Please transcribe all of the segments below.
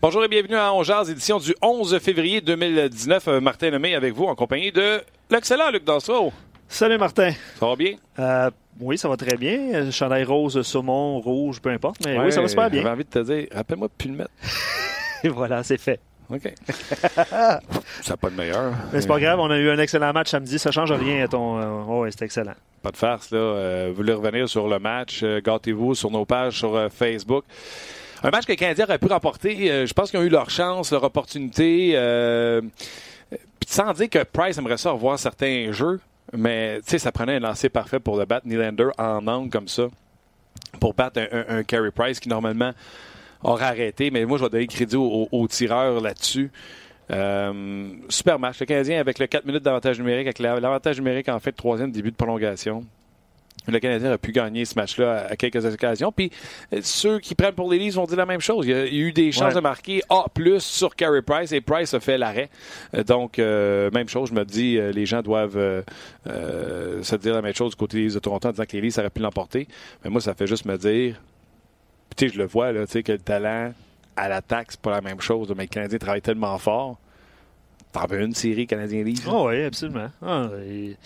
Bonjour et bienvenue à Ongears, édition du 11 février 2019. Euh, Martin Lemay avec vous en compagnie de l'excellent Luc Dansereau. Salut Martin. Ça va bien? Euh, oui, ça va très bien. Chandail rose, saumon, rouge, peu importe. Mais oui, ça va super bien. J'avais envie de te dire, rappelle-moi de plus le mettre. et voilà, c'est fait. OK. ça n'a pas de meilleur. Mais c'est pas grave, on a eu un excellent match samedi. Ça change rien à ton. Euh, oh, oui, c'était excellent. Pas de farce, là. Euh, vous voulez revenir sur le match? Euh, gâtez-vous sur nos pages sur euh, Facebook. Un match que les Canadiens auraient pu remporter. Euh, je pense qu'ils ont eu leur chance, leur opportunité. Euh, puis sans dire que Price aimerait ça revoir certains jeux, mais tu sais, ça prenait un lancer parfait pour le battre Nylander en angle comme ça, pour battre un, un, Carey Price qui normalement aurait arrêté. Mais moi, je vais donner crédit aux, aux tireurs là-dessus. Euh, super match. Le Canadien avec le 4 minutes d'avantage numérique, avec l'avantage numérique en fait troisième début de prolongation. Le Canadien a pu gagner ce match-là à quelques occasions. Puis euh, ceux qui prennent pour les Leafs vont dire la même chose. Il y a, il y a eu des chances Ouais. de marquer A plus sur Carey Price et Price a fait l'arrêt. Euh, Donc, euh, même chose, je me dis, les gens doivent euh, se dire la même chose du côté des Leafs de Toronto en disant que les Leafs auraient pu l'emporter. Mais moi, ça fait juste me dire, tu sais, je le vois, là, tu sais, que le talent à l'attaque, c'est pas la même chose. Mais le Canadien travaille tellement fort. T'en veux une série Canadien-Leafs? Oh, oui, absolument. Ah, et-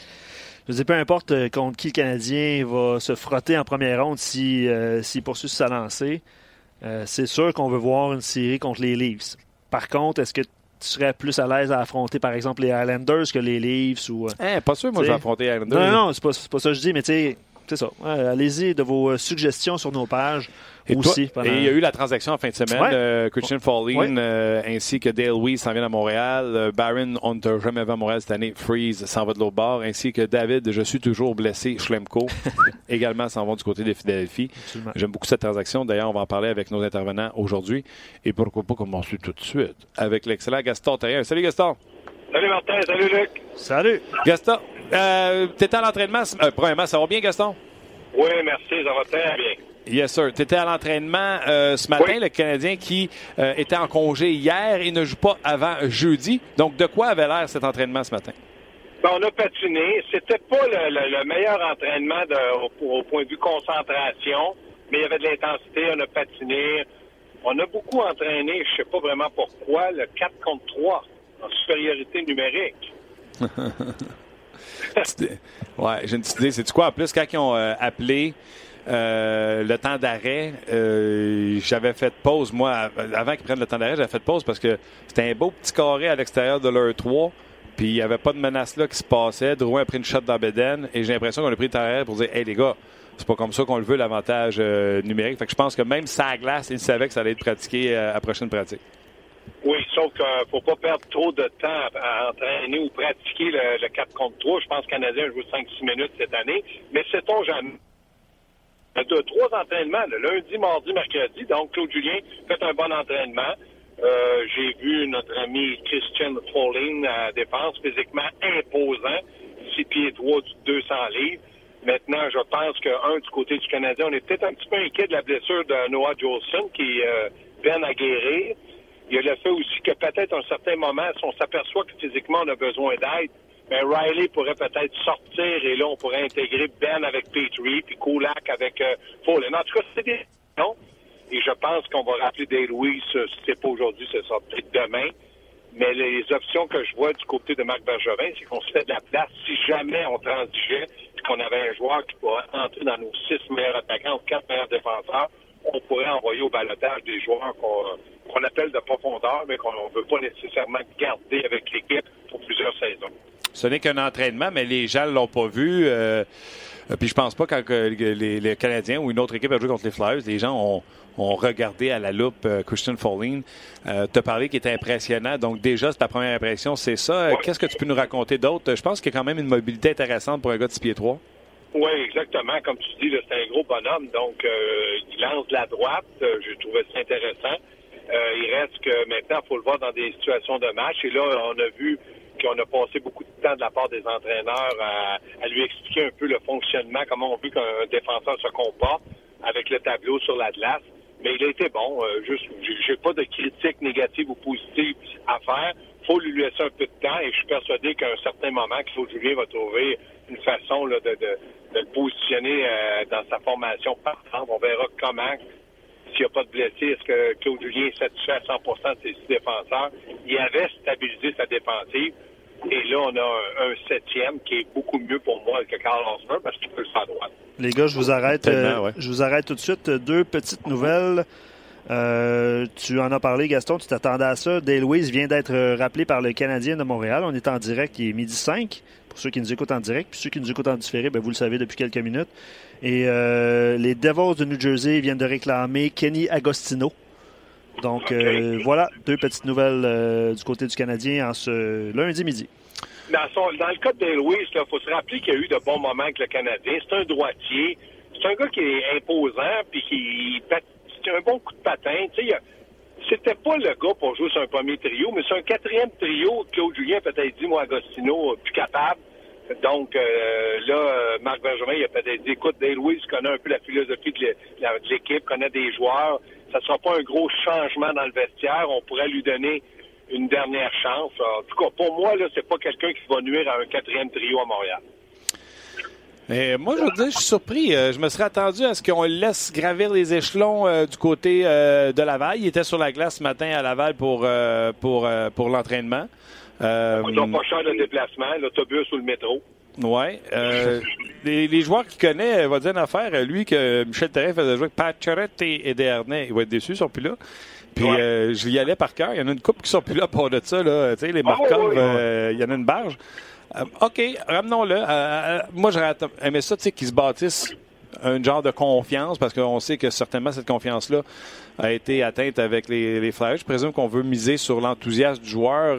je dire, peu importe euh, contre qui le Canadien va se frotter en première ronde si, euh, s'il poursuit sa lancée, euh, c'est sûr qu'on veut voir une série contre les Leafs. Par contre, est-ce que tu serais plus à l'aise à affronter, par exemple, les Islanders que les Leafs ou. Hein, pas sûr, moi, je vais T'sais, affronter Islanders. Non, non, c'est pas, c'est pas ça que je dis, mais tu sais, c'est ça. Ouais, Allez-y de vos euh, suggestions sur nos pages Et, aussi. toi- pendant- et il y a eu la transaction en fin de semaine. Ouais. Euh, Christian Ouais. euh, ainsi que Dale Weiss s'en viennent à Montréal. Euh, Barron, on ne t'a jamais vu à Montréal cette année. Freeze s'en va de l'autre bord. Ainsi que David, je suis toujours blessé. Schlemko également s'en vont du côté de Philadelphie. J'aime beaucoup cette transaction. D'ailleurs, on va en parler avec nos intervenants aujourd'hui. Et pourquoi pas commencer tout de suite avec l'excellent Gaston Terrien. Salut Gaston. Salut Martin, salut Luc. Salut! Gaston, euh, t'étais à l'entraînement. ce- Euh, premièrement, ça va bien, Gaston? Oui, merci, ça va très bien. Yes, sir. Tu étais à l'entraînement euh, ce matin, Oui. le Canadien qui euh, était en congé hier et ne joue pas avant jeudi. Donc, de quoi avait l'air cet entraînement ce matin? Ben, on a patiné. C'était pas le, le- le meilleur entraînement de- au, au point de vue concentration, mais il y avait de l'intensité, on a patiné. On a beaucoup entraîné, je sais pas vraiment pourquoi, le 4 contre 3 en supériorité numérique. ouais, j'ai une petite idée. C'est quoi? En plus, quand ils ont euh, appelé euh, le temps d'arrêt, euh, j'avais fait pause, moi, av- avant qu'ils prennent le temps d'arrêt, j'avais fait pause parce que c'était un beau petit carré à l'extérieur de leur 3. Puis il n'y avait pas de menace là qui se passait. Drouin a pris une shot dans Beden et j'ai l'impression qu'on a pris le temps d'arrêt pour dire Hey les gars, c'est pas comme ça qu'on le veut, l'avantage numérique. Fait que je pense que même sa glace, il savait que ça allait être pratiqué à prochaine pratique. Oui, sauf qu'il ne faut pas perdre trop de temps à, entraîner ou pratiquer le, le 4 contre 3. Je pense que Canadien a joué 5-6 minutes cette année. Mais sait-on jamais? Deux, trois entraînements, le lundi, mardi, mercredi. Donc, Claude Julien fait un bon entraînement. Euh, J'ai vu notre ami Christian Falling à défense, physiquement imposant, 6 pieds 3 du 200 livres. Maintenant, je pense qu'un, du côté du Canadien, on est peut-être un petit peu inquiet de la blessure de Noah Jolson qui euh, peine à guérir. Il y a le fait aussi que peut-être à un certain moment, si on s'aperçoit que physiquement on a besoin d'aide, mais Riley pourrait peut-être sortir et là, on pourrait intégrer Ben avec Petrie, puis Kulak avec euh, Foley. En tout cas, c'est des questions. Et je pense qu'on va rappeler des Louis, si c'est pas aujourd'hui, ce sera peut-être demain. Mais les options que je vois du côté de Marc Bergevin, c'est qu'on se fait de la place si jamais on transigeait puis qu'on avait un joueur qui pourrait entrer dans nos six meilleurs attaquants ou quatre meilleurs défenseurs, on pourrait envoyer au balotage des joueurs qu'on qu'on appelle de profondeur, mais qu'on ne veut pas nécessairement garder avec l'équipe pour plusieurs saisons. Ce n'est qu'un entraînement, mais les gens ne l'ont pas vu. Euh, puis je pense pas quand les, Canadiens ou une autre équipe a joué contre les Flyers, les gens ont, regardé à la loupe euh, Christian Folling euh, te parler qui était impressionnant. Donc déjà, c'est ta première impression, c'est ça. Qu'est-ce que tu peux nous raconter d'autre? Je pense qu'il y a quand même une mobilité intéressante pour un gars de 6 pieds 3. Oui, exactement. Comme tu dis, c'est un gros bonhomme. Donc, euh, il lance de la droite. Euh, je trouvais ça intéressant. Euh, il reste que maintenant, il faut le voir dans des situations de match. Et là, on a vu qu'on a passé beaucoup de temps de la part des entraîneurs à, lui expliquer un peu le fonctionnement, comment on veut qu'un défenseur se comporte avec le tableau sur la glace. Mais il a été bon. Euh, juste, j'ai pas de critique négative ou positive à faire. faut lui laisser un peu de temps et je suis persuadé qu'à un certain moment, Claude Julien va trouver une façon de, le positionner euh, dans sa formation partante. On verra comment, s'il n'y a pas de blessés, est-ce que Claude Julien est satisfait à 100 de ses six défenseurs? Il avait stabilisé sa défensive. Et là, on a un, septième qui est beaucoup mieux pour moi que Carl Osmer parce qu'il peut le faire droit. Les gars, je vous arrête. Euh, je vous arrête tout de suite. Deux petites nouvelles. Euh, tu en as parlé, Gaston, tu t'attendais à ça. Dale Louise vient d'être rappelé par le Canadien de Montréal. On est en direct, il est midi 5 pour ceux qui nous écoutent en direct. Puis ceux qui nous écoutent en différé, ben, vous le savez depuis quelques minutes. Et euh, les Devils de New Jersey viennent de réclamer Kenny Agostino. Donc euh, voilà, deux petites nouvelles euh, du côté du Canadien en ce lundi midi. Dans, le cas de Louis, il faut se rappeler qu'il y a eu de bons moments avec le Canadien. C'est un droitier. C'est un gars qui est imposant, puis qui c'est un bon coup de patin. Tu sais, c'était pas le gars pour jouer sur un premier trio, mais c'est un quatrième trio. Claude Julien peut-être dit, moi, Agostino, plus capable. Donc euh, là, euh, Marc Benjamin, il a peut-être dit, écoute, Dale Louis connaît un peu la philosophie de l'équipe, connaît des joueurs. Ça sera pas un gros changement dans le vestiaire. On pourrait lui donner une dernière chance. En tout cas, pour moi, là, c'est pas quelqu'un qui va nuire à un quatrième trio à Montréal moi, je veux dire, je suis surpris. Euh, je me serais attendu à ce qu'on laisse gravir les échelons euh, du côté euh, de Laval. Il était sur la glace ce matin à Laval pour, pour, pour l'entraînement. Euh, Ils pas cher de déplacement, l'autobus ou le métro. Oui. les, les, joueurs qu'il connaît, va dire une affaire. Lui, que Michel Terrain faisait jouer avec et, Dernay. Il va être déçu, ils sont plus là. Puis je y allais par cœur. Il y en a une couple qui sont plus là pour de ça. Là. Tu sais, les ah, Markov, il y en a une barge. Euh, OK, ramenons-le. Euh, euh, moi, j'aurais aimé ça, tu sais, qu'ils se bâtissent un genre de confiance, parce qu'on sait que certainement cette confiance-là a été atteinte avec les, les Flyers. Je présume qu'on veut miser sur l'enthousiasme du joueur,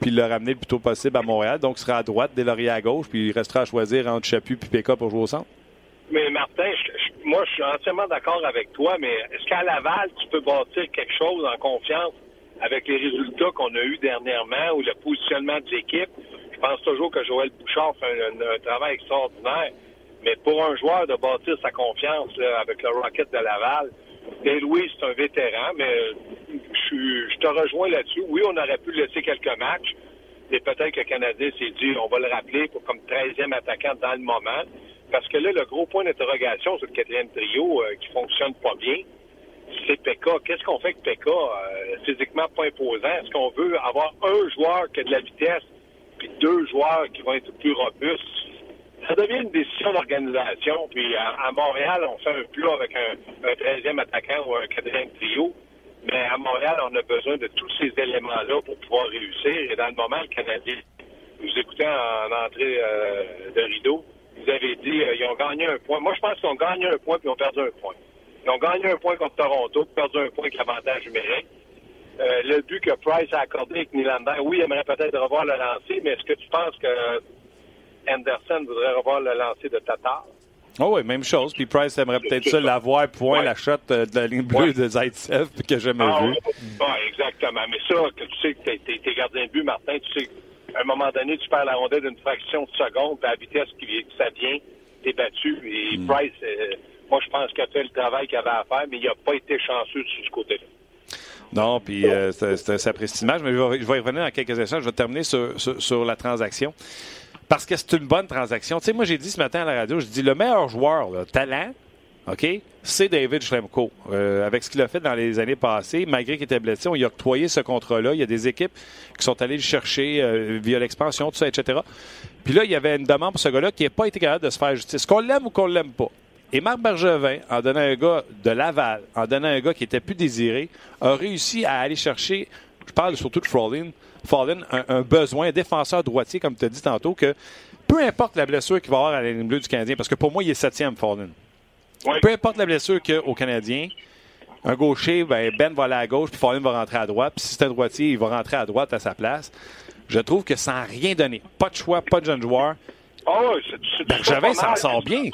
puis le ramener le plus tôt possible à Montréal. Donc, il sera à droite, Delaurier à gauche, puis il restera à choisir entre Chaput et Péka pour jouer au centre. Mais Martin, moi, je suis entièrement d'accord avec toi, mais est-ce qu'à Laval, tu peux bâtir quelque chose en confiance avec les résultats qu'on a eus dernièrement ou le positionnement de l'équipe? Je pense toujours que Joël Bouchard fait un, travail extraordinaire. Mais pour un joueur de bâtir sa confiance avec le Rocket de Laval, et Louis, c'est un vétéran, mais je, te rejoins là-dessus. Oui, on aurait pu laisser quelques matchs. Et peut-être que le Canadien s'est dit, on va le rappeler pour comme 13e attaquant dans le moment. Parce que là, le gros point d'interrogation sur le quatrième trio euh, qui fonctionne pas bien, c'est Pekka. Qu'est-ce qu'on fait avec Pekka? Euh, physiquement pas imposant? Est-ce qu'on veut avoir un joueur qui a de la vitesse puis deux joueurs qui vont être plus robustes, ça devient une décision d'organisation. Puis à, Montréal, on fait un plan avec un, 13e attaquant ou un quatrième trio. Mais à Montréal, on a besoin de tous ces éléments-là pour pouvoir réussir. Et dans le moment, le Canadien, vous écoutez en entrée euh, de rideau, vous avez dit euh, ils ont gagné un point. Moi, je pense qu'ils ont gagné un point puis ils ont perdu un point. Ils ont gagné un point contre Toronto, perdu un point avec l'avantage numérique. Euh, le but que Price a accordé avec Nylander, oui, il aimerait peut-être revoir le lancer, mais est-ce que tu penses que Anderson voudrait revoir le lancer de Tatar? Oh oui, même chose. Puis Price aimerait peut-être ça l'avoir, point, la shot euh, de la ligne bleue de Zaitsev, que j'ai jamais ah, vu. Oui, exactement. Mais ça, que tu sais que t'es, es gardien de but, Martin, tu sais à un moment donné, tu perds la rondelle d'une fraction de seconde, puis à la vitesse qui ça vient, t'es battu. Et hmm. Price, euh, moi, je pense qu'il a fait le travail qu'il avait à faire, mais il n'a pas été chanceux de ce côté-là. Non, puis euh, c'est un mais je vais, y revenir dans quelques instants. Je vais terminer sur, la transaction. Parce que c'est une bonne transaction. Tu sais, moi, j'ai dit ce matin à la radio, je dis le meilleur joueur, talent, OK, c'est David Schlemko. Euh, avec ce qu'il a fait dans les années passées, malgré qu'il était blessé, on lui a octroyé ce contrat-là. Il y a des équipes qui sont allées le chercher euh, via l'expansion, tout ça, etc. Puis là, il y avait une demande pour ce gars-là qui n'a pas été capable de se faire justice. Qu'on l'aime ou qu'on l'aime pas. Et Marc Bergevin, en donnant un gars de Laval, en donnant un gars qui était plus désiré, a réussi à aller chercher, je parle surtout de Fallin, Fallin un, un, besoin, un défenseur droitier, comme tu as dit tantôt, que peu importe la blessure qu'il va avoir à la ligne bleue du Canadien, parce que pour moi, il est septième, Fallin. Oui. Peu importe la blessure qu'il a au Canadien, un gaucher, ben, ben va aller à gauche, puis Fallin va rentrer à droite. Puis si c'est un droitier, il va rentrer à droite à sa place. Je trouve que sans rien donner, pas de choix, pas de jeune joueur, oh, Bergevin s'en sort bien.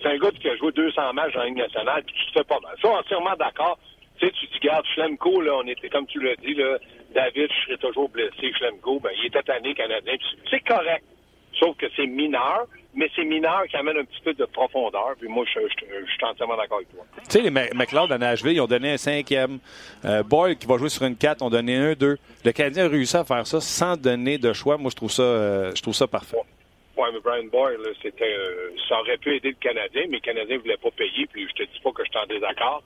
C'est un gars qui a joué 200 matchs en Ligue nationale, puis tu te fais pas mal. Ça, entièrement d'accord. Tu sais, tu dis, garde, Schlemko, là, on était, comme tu l'as dit, là, David, je serais toujours blessé, Schlemko, ben, il était tanné canadien. C'est correct. Sauf que c'est mineur, mais c'est mineur qui amène un petit peu de profondeur. Puis moi, je, suis entièrement d'accord avec toi. Tu sais, les McLeod à Nashville, ils ont donné un cinquième. Euh, Boyle, qui va jouer sur une 4, ont donné un, deux. Le Canadien a réussi à faire ça sans donner de choix. Moi, je trouve ça, euh, je trouve ça parfait. Oui, mais Brian Boyle, c'était, euh, ça aurait pu aider le Canadien, mais le Canadien ne voulait pas payer. Puis je te dis pas que je suis en désaccord.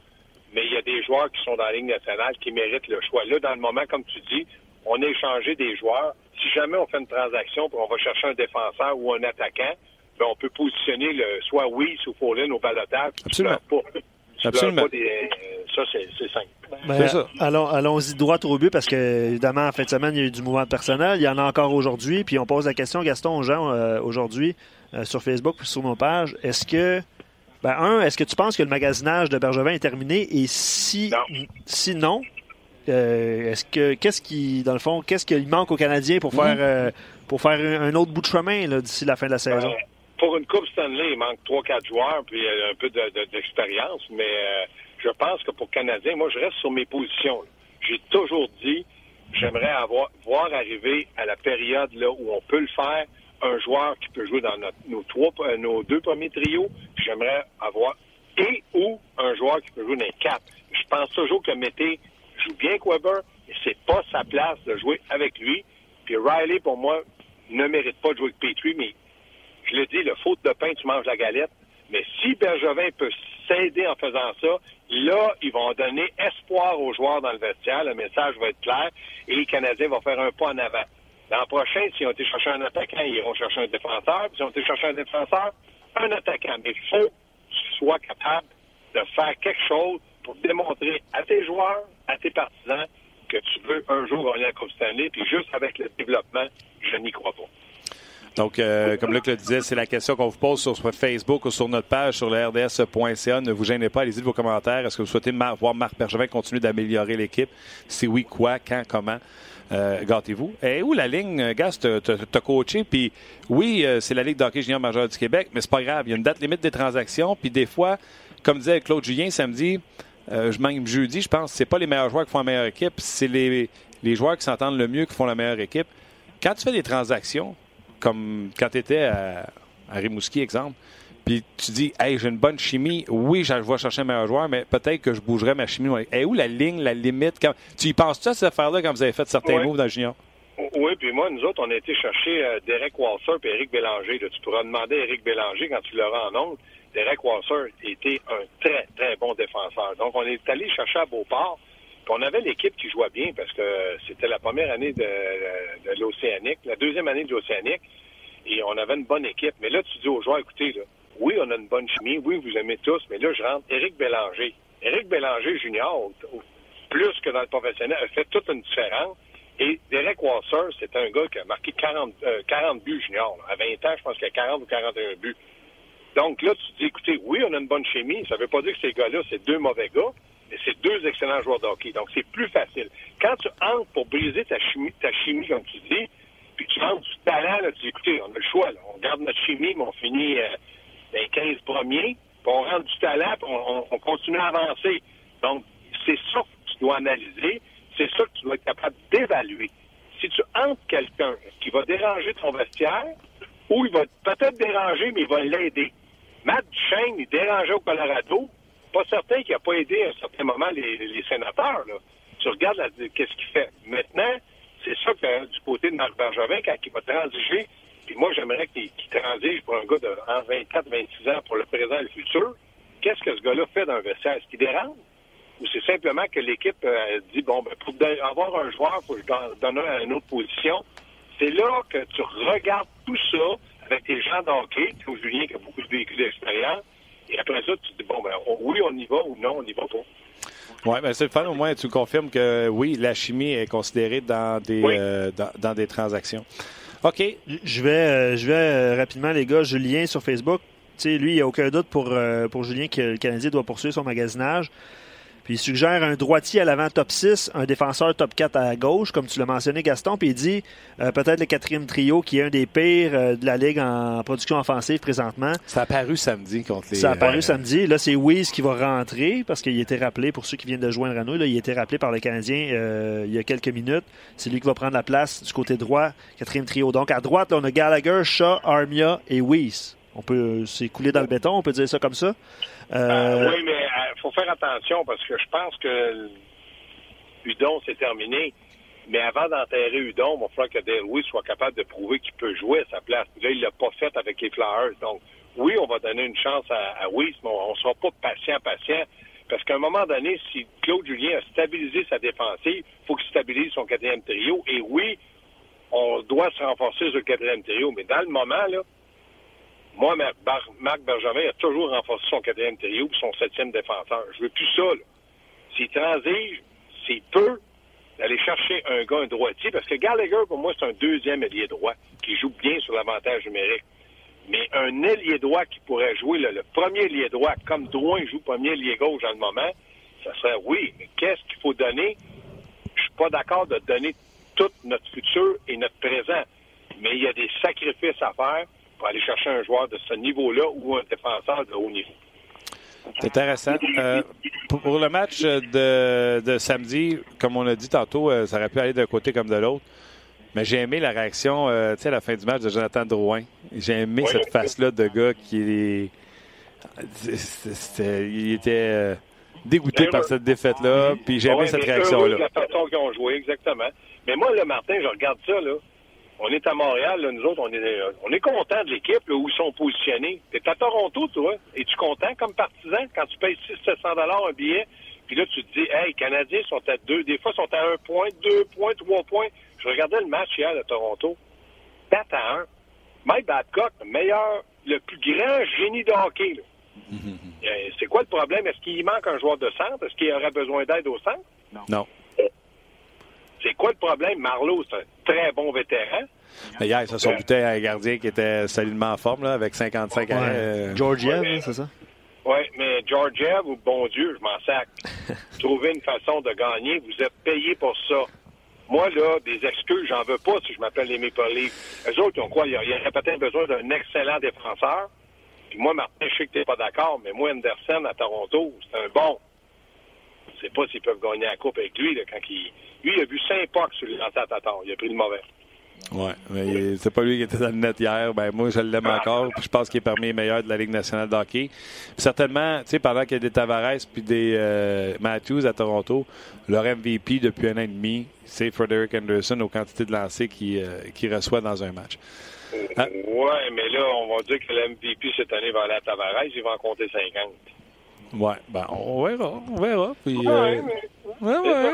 Mais il y a des joueurs qui sont dans la Ligue nationale qui méritent le choix. Là, dans le moment, comme tu dis, on a échangé des joueurs. Si jamais on fait une transaction pour on va chercher un défenseur ou un attaquant, ben on peut positionner le, soit Weiss ou Follin au balotage. Absolument. Pas, Absolument. Pas des, ça, c'est simple. Ben, ça. Allons, allons-y droit au but parce que, évidemment, en fin de semaine, il y a eu du mouvement personnel. Il y en a encore aujourd'hui. Puis on pose la question, Gaston, aux gens euh, aujourd'hui euh, sur Facebook ou sur nos pages. Est-ce que ben, un, est-ce que tu penses que le magasinage de Bergevin est terminé? Et si non, si non euh, est-ce que qu'est-ce qui, dans le fond, qu'est-ce qu'il manque aux Canadiens pour faire Mhm. euh, pour faire un, un autre bout de chemin là, d'ici la fin de la saison? Euh, pour une Coupe Stanley, il manque 3-4 joueurs puis euh, un peu de- de- d'expérience, mais euh, je pense que pour Canadien, moi, je reste sur mes positions. J'ai toujours dit, j'aimerais avoir voir arriver à la période là où on peut le faire, un joueur qui peut jouer dans notre- nos trois, euh, nos deux premiers trios. J'aimerais avoir et ou un joueur qui peut jouer dans les quatre. Je pense toujours que Mété joue bien Weber, et c'est pas sa place de jouer avec lui. Puis Riley, pour moi, ne mérite pas de jouer avec Petrie, mais je le dis, le faute de pain, tu manges la galette. Mais si Bergevin peut s'aider en faisant ça, là, ils vont donner espoir aux joueurs dans le vestiaire. Le message va être clair et les Canadiens vont faire un pas en avant. L'an prochain, s'ils ont été chercher un attaquant, ils iront chercher un défenseur. S'ils ont été chercher un défenseur, un attaquant. Mais il faut que tu sois capable de faire quelque chose pour démontrer à tes joueurs, à tes partisans, que tu veux un jour gagner la Coupe Stanley. Puis juste avec le développement, je n'y crois pas. Donc, euh, comme Luc le disait, c'est la question qu'on vous pose sur Facebook ou sur notre page sur le RDS.ca. Ne vous gênez pas, allez-y de vos commentaires. Est-ce que vous souhaitez voir Marc Bergevin continuer d'améliorer l'équipe? Si oui, quoi, quand, comment? Euh, Gâtez-vous. Et où la ligne, euh, Gas, t'as coaché, puis oui, euh, c'est la Ligue d'hockey junior majeur du Québec, mais c'est pas grave. Il y a une date limite des transactions, puis des fois, comme disait Claude Julien samedi, euh, même jeudi, je pense, c'est pas les meilleurs joueurs qui font la meilleure équipe, c'est les, les joueurs qui s'entendent le mieux qui font la meilleure équipe. Quand tu fais des transactions, comme quand tu étais à, à Rimouski, exemple, puis tu dis, hey, j'ai une bonne chimie, oui, je vais chercher un meilleur joueur, mais peut-être que je bougerai ma chimie. Et où la ligne, la limite? Quand... Tu y penses-tu à cette affaire-là quand vous avez fait certains Ouais. moves dans le junior? Oui, puis moi, nous autres, on a été chercher euh, Derek Walser et Éric Bélanger. Là. Tu pourras demander à Éric Bélanger quand tu l'auras en ongle. Derek Walser était un très, très bon défenseur. Donc, on est allé chercher à Beauport. On avait l'équipe qui jouait bien parce que c'était la première année de, l'Océanique, la deuxième année de l'Océanique. Et on avait une bonne équipe. Mais là, tu dis aux joueurs, écoutez, oui, on a une bonne chimie, oui, vous aimez tous, mais là, je rentre Éric Bélanger. Éric Bélanger junior, plus que dans le professionnel, a fait toute une différence. Et Derek Wasser, c'est un gars qui a marqué 40, euh, 40 buts junior. À 20 ans, je pense qu'il a 40 ou 41 buts. Donc là, tu te dis, écoutez, oui, on a une bonne chimie. Ça veut pas dire que ces gars-là, c'est deux mauvais gars, c'est deux excellents joueurs de hockey. Donc, c'est plus facile. Quand tu entres pour briser ta chimie, ta chimie comme tu dis, puis tu entres du talent, tu dis, écoutez, on a le choix. On garde notre chimie, mais on finit euh, les 15 premiers, puis on rentre du talent, puis on continue à avancer. Donc, c'est ça que tu dois analyser. C'est ça que tu dois être capable d'évaluer. Si tu entres quelqu'un qui va déranger ton vestiaire, ou il va peut-être déranger, mais il va l'aider. Matt Duchesne, il dérangeait au Colorado. Pas certain qu'il n'a pas aidé à un certain moment les, sénateurs. Tu regardes qu'est-ce qu'il fait. Maintenant, c'est ça que du côté de Marc Bergevin, quand il va transiger, puis moi j'aimerais qu'il transige pour un gars de entre 24 26 ans pour le présent et le futur, qu'est-ce que ce gars-là fait dans un vestiaire? Est-ce qu'il dérange? Ou c'est simplement que l'équipe euh, dit, bon, ben, pour avoir un joueur, il faut que je don- donne un à une autre position. C'est là que tu regardes tout ça avec tes gens d'hockey, Julien qui a beaucoup de véhicules d'expérience, Et après ça, tu te dis, bon, ben, oui, on y va ou non, on n'y va pas. Oui, mais c'est le fun. Au moins, tu confirmes que oui, la chimie est considérée dans des, euh, dans, des transactions. OK. Je vais, euh, je vais euh, rapidement, les gars. Julien sur Facebook. Tu sais, lui, il n'y a aucun doute pour, pour Julien que le Canadien doit poursuivre son magasinage il suggère un droitier à l'avant top 6, un défenseur top 4 à gauche, comme tu l'as mentionné, Gaston. Puis il dit euh, peut-être le quatrième trio qui est un des pires euh, de la Ligue en production offensive présentement. Ça a paru samedi contre les. Ça a paru samedi. Là, c'est Weiss qui va rentrer parce qu'il était rappelé, pour ceux qui viennent de joindre à nous, là, il a été rappelé par le Canadien euh, il y a quelques minutes. C'est lui qui va prendre la place du côté droit, quatrième trio. Donc à droite, là, on a Gallagher, Shaw, Armia et Weiss. On peut s'écouler dans le béton, on peut dire ça comme ça. Euh, oui, mais il euh, faut faire attention parce que je pense que Udon, c'est terminé. Mais avant d'enterrer Udon, il va falloir que Dale Weiss soit capable de prouver qu'il peut jouer à sa place. Là, il l'a pas fait avec les Flyers. Donc, oui, on va donner une chance à, à mais on ne sera pas patient, patient. Parce qu'à un moment donné, si Claude Julien a stabilisé sa défensive, il faut qu'il stabilise son quatrième trio. Et oui, on doit se renforcer sur le quatrième trio. Mais dans le moment, là, moi, Marc Bergevin a toujours renforcé son quatrième trio et son septième défenseur. Je veux plus ça. S'il transige, c'est peu d'aller chercher un gars, un droitier, parce que Gallagher, pour moi, c'est un deuxième ailier droit qui joue bien sur l'avantage numérique. Mais un ailier droit qui pourrait jouer le premier ailier droit, comme Drouin joue premier ailier gauche dans le moment, ça serait oui. Mais qu'est-ce qu'il faut donner? Je suis pas d'accord de donner tout notre futur et notre présent. Mais il y a des sacrifices à faire pour aller chercher un joueur de ce niveau-là ou un défenseur de haut niveau. C'est intéressant. Euh, pour, le match de, samedi, comme on a dit tantôt, euh, ça aurait pu aller d'un côté comme de l'autre. Mais j'ai aimé la réaction, euh, tu sais, à la fin du match de Jonathan Drouin. J'ai aimé cette face-là de gars qui il était dégoûté ben par cette défaite-là. Puis j'ai aimé cette réaction-là. La façon qu'ils ont joué, exactement. Mais moi, le Martin, je regarde ça, là on est à Montréal, nous autres, on est, euh, on est content de l'équipe, où ils sont positionnés. T'es à Toronto, toi. Es-tu content comme partisan quand tu payes 600 dollars un billet? Puis là, tu te dis, hey, les Canadiens sont à deux, des fois, sont à un point, deux points, trois points. Je regardais le match hier de Toronto. 4 à 1. Mike Babcock, le meilleur, le plus grand génie de hockey. Euh, c'est quoi le problème? Est-ce qu'il manque un joueur de centre? Est-ce qu'il aurait besoin d'aide au centre? Non. non. C'est quoi le problème? Marlowe, c'est un très bon vétéran. Hier, ça sont buté à un gardien qui était solidement en forme, là, avec 55 ouais. ans. Euh... Georgiev, c'est ça? Oui, mais Georgiev, bon Dieu, je m'en sac. Trouver une façon de gagner, vous êtes payé pour ça. Moi, là, des excuses, j'en veux pas si je m'appelle les Maple Leafs. Eux autres, ils ont quoi? Ils auraient peut-être besoin d'un excellent défenseur. Puis moi, Martin, je sais que t'es pas d'accord, mais moi, Anderson à Toronto, c'est un bon. Je sais pas s'ils peuvent gagner la coupe avec lui, là, quand il lui, il a vu 5 pucks sur le lancer Il a pris le mauvais. Oui, mais c'est pas lui qui était dans le net hier. Ben, moi, je l'aime encore. je pense qu'il est parmi les meilleurs de la Ligue nationale de hockey. certainement, tu sais, pendant qu'il y a des Tavares puis des euh, Matthews à Toronto, leur MVP depuis un an et demi, c'est Frederick Anderson aux quantités de lancers qu'il euh, reçoit dans un match. Ah. Oui, mais là, on va dire que l'MVP cette année va aller à Tavares. Il va en compter 50. Ouais, ben, on verra, on verra. Puis, ouais, euh, mais... ouais, ouais.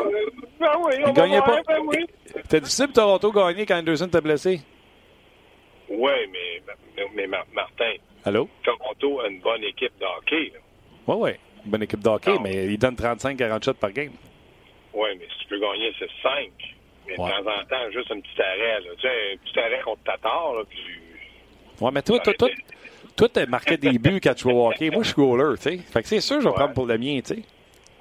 Ben oui, on il gagnait pas. Ben oui. C'était difficile Toronto gagner quand Anderson t'a blessé? Oui, mais, mais, Martin. Allô? Toronto a une bonne équipe de hockey. Oui, oui. Une bonne équipe de hockey, non. mais il donne 35-40 shots par game. Oui, mais si tu peux gagner, c'est 5. Mais ouais. de temps en temps, juste un petit arrêt. Là. Tu sais, un petit arrêt contre Tatar. Puis... Oui, mais toi, toi, toi, toi, t'as marqué des buts quand tu au hockey. Moi, je suis goaler, tu sais. Fait que c'est sûr, je vais ouais. prendre pour le mien, tu sais.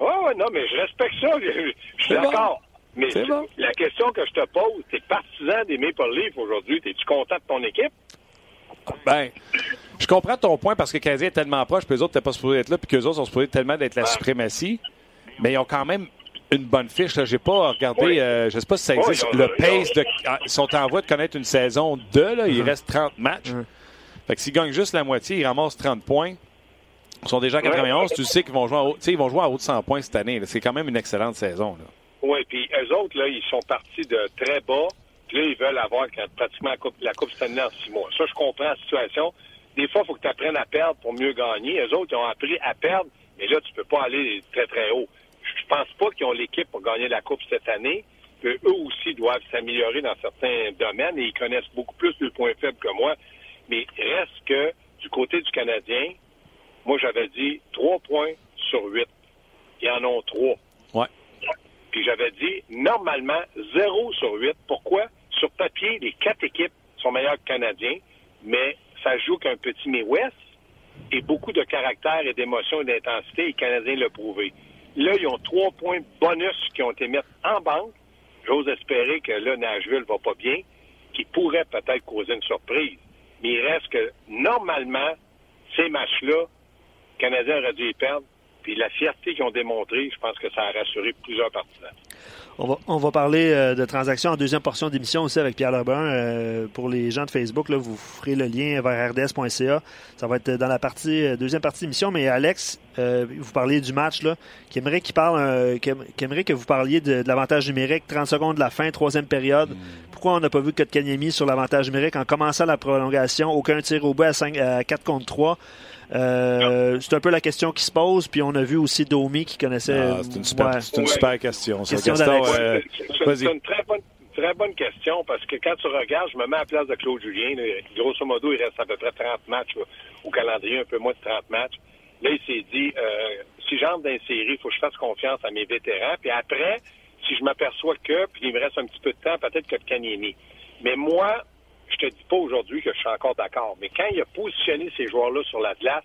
Oui, oui, non, mais je respecte ça. Je, je suis d'accord. Bon. Mais bon. la question que je te pose, t'es partisan des Maple Leafs aujourd'hui. T'es-tu content de ton équipe? Ben, je comprends ton point parce que Canadien est tellement proche, puis les autres n'étaient pas supposés être là, puis qu'eux autres sont supposés tellement d'être la suprématie. Mais ils ont quand même une bonne fiche. Je n'ai pas regardé, oui. euh, je ne sais pas si ça existe, oui, le pace. De, ils sont en voie de connaître une saison 2. Là, il mm -hmm. reste 30 matchs. Mm -hmm. Fait que s'ils gagnent juste la moitié, ils ramassent 30 points. Ils sont déjà à 91. Ouais. Tu sais qu'ils vont jouer, à, ils vont jouer à haut de 100 points cette année. C'est quand même une excellente saison. Oui, puis eux autres, là, ils sont partis de très bas. Puis là, ils veulent avoir pratiquement la Coupe, la coupe Stanley en six mois. Ça, je comprends la situation. Des fois, il faut que tu apprennes à perdre pour mieux gagner. Eux autres, ils ont appris à perdre, mais là, tu peux pas aller très, très haut. Je pense pas qu'ils ont l'équipe pour gagner la Coupe cette année. Eux aussi doivent s'améliorer dans certains domaines et ils connaissent beaucoup plus le point faible que moi. Mais reste que du côté du Canadien, Moi, j'avais dit 3 points sur 8. Ils en ont 3. Ouais. Puis j'avais dit, normalement, 0 sur 8. Pourquoi? Sur papier, les quatre équipes sont meilleures que Canadiens, mais ça joue qu'un petit Midwest et beaucoup de caractère et d'émotion et d'intensité, et les Canadiens l'ont prouvé. Là, ils ont trois points bonus qui ont été mis en banque. J'ose espérer que là, Nashville va pas bien, qui pourrait peut-être causer une surprise. Mais il reste que, normalement, ces matchs-là, les Canadiens auraient dû y perdre. Puis la fierté qu'ils ont démontrée, je pense que ça a rassuré plusieurs partisans. On va, on va parler euh, de transactions en deuxième portion d'émission aussi avec Pierre Lebrun. Euh, pour les gens de Facebook, là, vous ferez le lien vers rds.ca. Ça va être dans la partie euh, deuxième partie d'émission. Mais Alex, vous parliez du match, là, qui aimerait, qu'il parle, qui aimerait que vous parliez de, l'avantage numérique, 30 secondes de la fin, troisième période. Mm. Pourquoi on n'a pas vu Kotkaniemi sur l'avantage numérique en commençant la prolongation? Aucun tir au bout à, 5, à 4 contre 3. Euh, c'est un peu la question qui se pose. Puis on a vu aussi Domi qui connaissait. Ah, c'est une super, une super question. Ça. Question euh, c'est une très bonne, très bonne question parce que quand tu regardes, je me mets à la place de Claude Julien. grosso modo, il reste à peu près 30 matchs au calendrier, un peu moins de 30 matchs. Là, il s'est dit, euh, si j'entre dans une série, il faut que je fasse confiance à mes vétérans. Puis après, si je m'aperçois que, puis il me reste un petit peu de temps, peut-être que Caniemi. Mais moi, je te dis pas aujourd'hui que je suis encore d'accord, mais quand il a positionné ces joueurs-là sur la glace,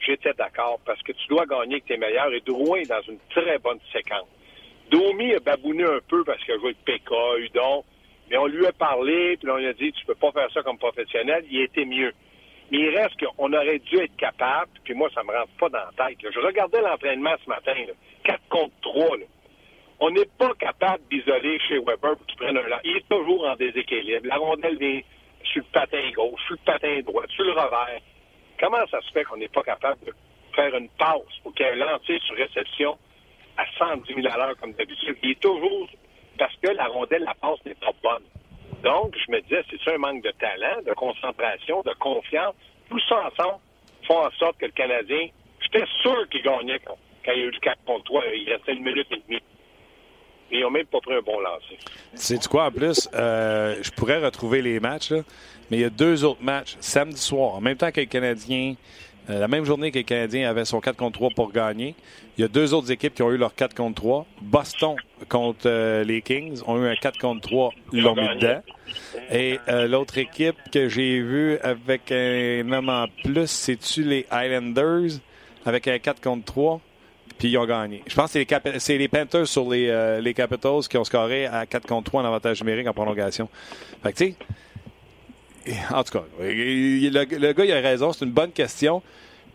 j'étais d'accord parce que tu dois gagner avec tes meilleurs et Drouin est dans une très bonne séquence. Domi a babouné un peu parce qu'il a joué avec PK, Udon, mais on lui a parlé, puis on lui a dit tu peux pas faire ça comme professionnel, il était mieux. Mais il reste qu'on aurait dû être capable, puis moi, ça me rentre pas dans la tête. Je regardais l'entraînement ce matin, là, 4 contre 3. On n'est pas capable d'isoler chez Weber pour qu'il prenne un Il est toujours en déséquilibre. La rondelle vient sur le patin gauche, sur le patin droit, sur le revers. Comment ça se fait qu'on n'est pas capable de faire une passe pour qu'il y ait un lancer sur réception? À 110 000 à l'heure comme d'habitude? Il est toujours parce que la rondelle, la passe n'est pas bonne. Donc, je me disais, c'est un manque de talent, de concentration, de confiance. Tout ça ensemble font en sorte que le Canadien, j'étais sûr qu'il gagnait quand, il y a eu le 4 contre 3. Il restait une minute et demie ils n'ont même pas pris un bon lancer. C'est quoi en plus? Euh, je pourrais retrouver les matchs, mais il y a deux autres matchs samedi soir, en même temps que les Canadiens. Euh, la même journée que les Canadiens avaient son 4 contre 3 pour gagner. Il y a deux autres équipes qui ont eu leur 4 contre 3. Boston contre euh, les Kings ont eu un 4 contre 3, ils l'ont mis dedans. Et l'autre équipe que j'ai vue avec un homme en plus, c'est-tu les Islanders avec un 4 contre 3? puis ils ont gagné. Je pense que c'est les, Panthers sur les, euh, les, Capitals qui ont scoré à 4 contre 3 en avantage numérique en prolongation. Fait que, tu sais, en tout cas, le, gars, il a raison, c'est une bonne question.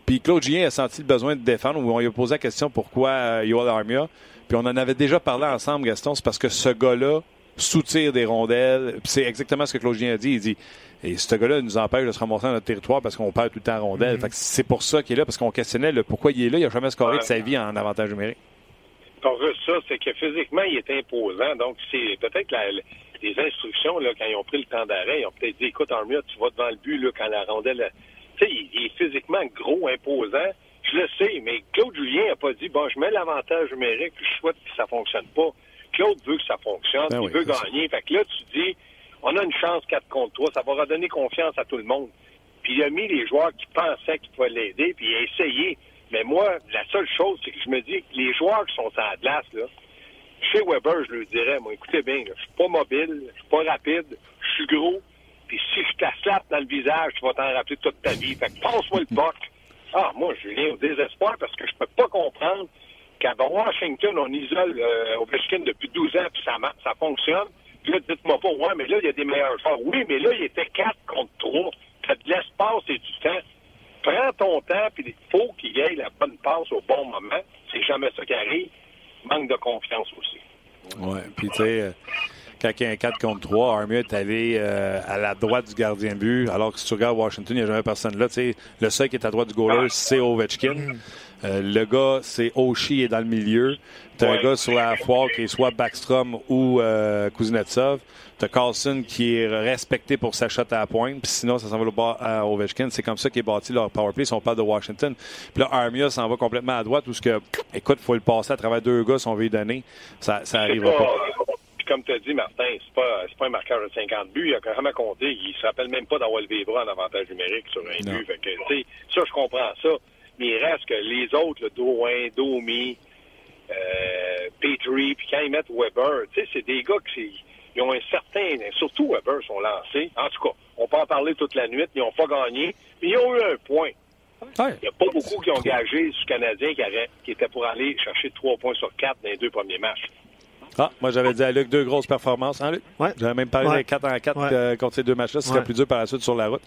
Puis Claude Gien a senti le besoin de défendre, on lui a posé la question pourquoi euh, Yoel Armia. Puis on en avait déjà parlé ensemble, Gaston, c'est parce que ce gars-là soutire des rondelles. C'est exactement ce que Claude Gien a dit. Il dit et ce gars-là nous empêche de se remonter dans notre territoire parce qu'on perd tout le temps en rondelle. Mm-hmm. C'est pour ça qu'il est là, parce qu'on questionnait le pourquoi il est là. Il n'a jamais scoré de sa vie en avantage numérique. Juste ça, c'est que physiquement, il est imposant. Donc, c'est peut-être les instructions, là, quand ils ont pris le temps d'arrêt, ils ont peut-être dit, écoute, Armia, tu vas devant le but là, quand la rondelle... Tu sais, il, est physiquement gros, imposant. Je le sais, mais Claude Julien n'a pas dit, bon, je mets l'avantage numérique, puis je souhaite que ça fonctionne pas. Claude veut que ça fonctionne, ben il veut gagner. Fait que là, tu dis, on a une chance 4 contre 3, ça va redonner confiance à tout le monde. Puis il a mis les joueurs qui pensaient qu'il pouvaient l'aider, puis il a essayé. Mais moi, la seule chose, c'est que je me dis que les joueurs qui sont à la glace, là, chez Weber, je lui dirais, moi, écoutez bien, je suis pas mobile, je suis pas rapide, je suis gros, puis si je t'aslappe dans le visage, tu vas t'en rappeler toute ta vie. Fait que passe-moi le puck. Ah, moi, je viens au désespoir parce que je peux pas comprendre qu'à Washington, on isole euh, Ovechkin depuis 12 ans, puis ça, ça fonctionne. Puis là, dites-moi pas, ouais, mais là, il y a des meilleurs joueurs. Oui, mais là, il était 4 contre 3. Tu as de l'espace et du temps. Prends ton temps, puis il faut qu'il y ait la bonne passe au bon moment. C'est jamais ça qui arrive. Manque de confiance aussi. Oui, puis tu sais, euh, quand il y a un 4 contre 3, Armia est allé euh, à la droite du gardien but, alors que si tu regardes Washington, il n'y a jamais personne là. Tu sais, le seul qui est à droite du goaler, c'est Ovechkin. Euh, le gars, c'est Oshie est dans le milieu. T'as un gars sur la foire qui est soit Backstrom ou euh, Kuznetsov. T'as Carlson qui est respecté pour sa shot à la pointe. Puis sinon, ça s'en va bas à Ovechkin. C'est comme ça qu'est bâti leur powerplay si on parle de Washington. Puis là, Armia s'en va complètement à droite où ce que, écoute, faut le passer à travers deux gars si on veut y donner. Ça, ça arrivera pas. Puis comme tu as dit, Martin, c'est pas, pas un marqueur de 50 buts. Il a quand même compté. Il se rappelle même pas d'avoir levé les bras en avantage numérique sur un but. Fait que, ça, je comprends ça. Mais il reste que les autres, le Drouin, Domi, euh, Petrie, puis quand ils mettent Weber, tu sais, c'est des gars qui ils ont un certain, surtout Weber sont lancés. En tout cas, on peut en parler toute la nuit. Ils n'ont pas gagné, mais ils ont eu un point. Ouais. Il n'y a pas beaucoup qui ont gagé ce Canadien qui, avait, qui était pour aller chercher trois points sur quatre dans les deux premiers matchs. Ah, moi, j'avais dit à Luc deux grosses performances, hein, Luc? Ouais. J'avais même parlé Ouais. des 4 en 4 Ouais. euh, contre ces deux matchs-là. Ce serait Ouais. plus dur par la suite sur la route.